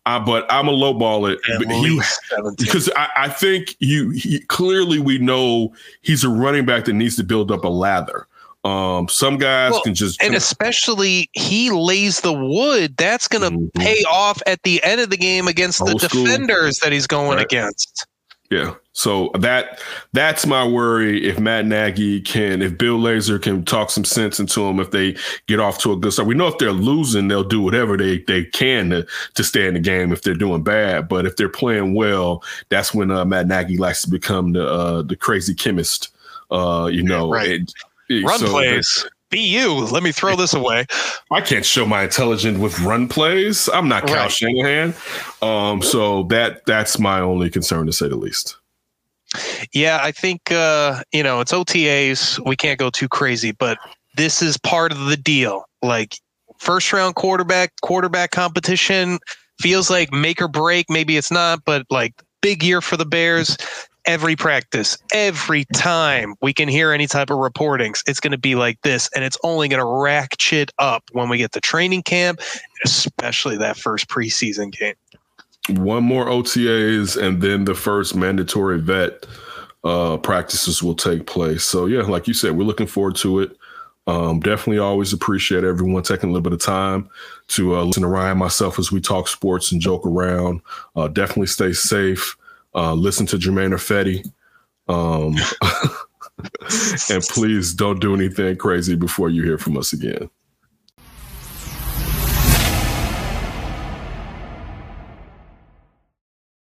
Uh, but I'm a lowball it. At But he- least 17. <laughs> because I, I think you he, clearly we know he's a running back that needs to build up a lather. Um, some guys Well, can just and especially he lays the wood. That's going to Mhm. pay off at the end of the game against the Old school. defenders that he's going Right. against. Yeah. So that that's my worry. If Matt Nagy can, if Bill Lazor can talk some sense into them, if they get off to a good start, we know if they're losing, they'll do whatever they they can to to stay in the game. If they're doing bad, but if they're playing well, that's when uh, Matt Nagy likes to become the uh, the crazy chemist. Uh, you know, right. Run so plays. Be you. Let me throw this away. I can't show my intelligence with run plays. I'm not Kyle Right. Shanahan. Um, so that that's my only concern to say the least. Yeah, I think uh, you know it's OTAs. We can't go too crazy, but this is part of the deal. Like first round quarterback, quarterback competition feels like make or break. Maybe it's not, but like big year for the Bears. Every practice, every time we can hear any type of reportings, it's going to be like this, and it's only going to ratchet up when we get to training camp, especially that first preseason game. one more OTAs and then the first mandatory vet uh, practices will take place. So yeah, like you said, we're looking forward to it. Um, definitely always appreciate everyone taking a little bit of time to uh, listen to Ryan myself as we talk sports and joke around. Uh, definitely stay safe. Uh, listen to Germain Ifedi. Um, <laughs> and please don't do anything crazy before you hear from us again.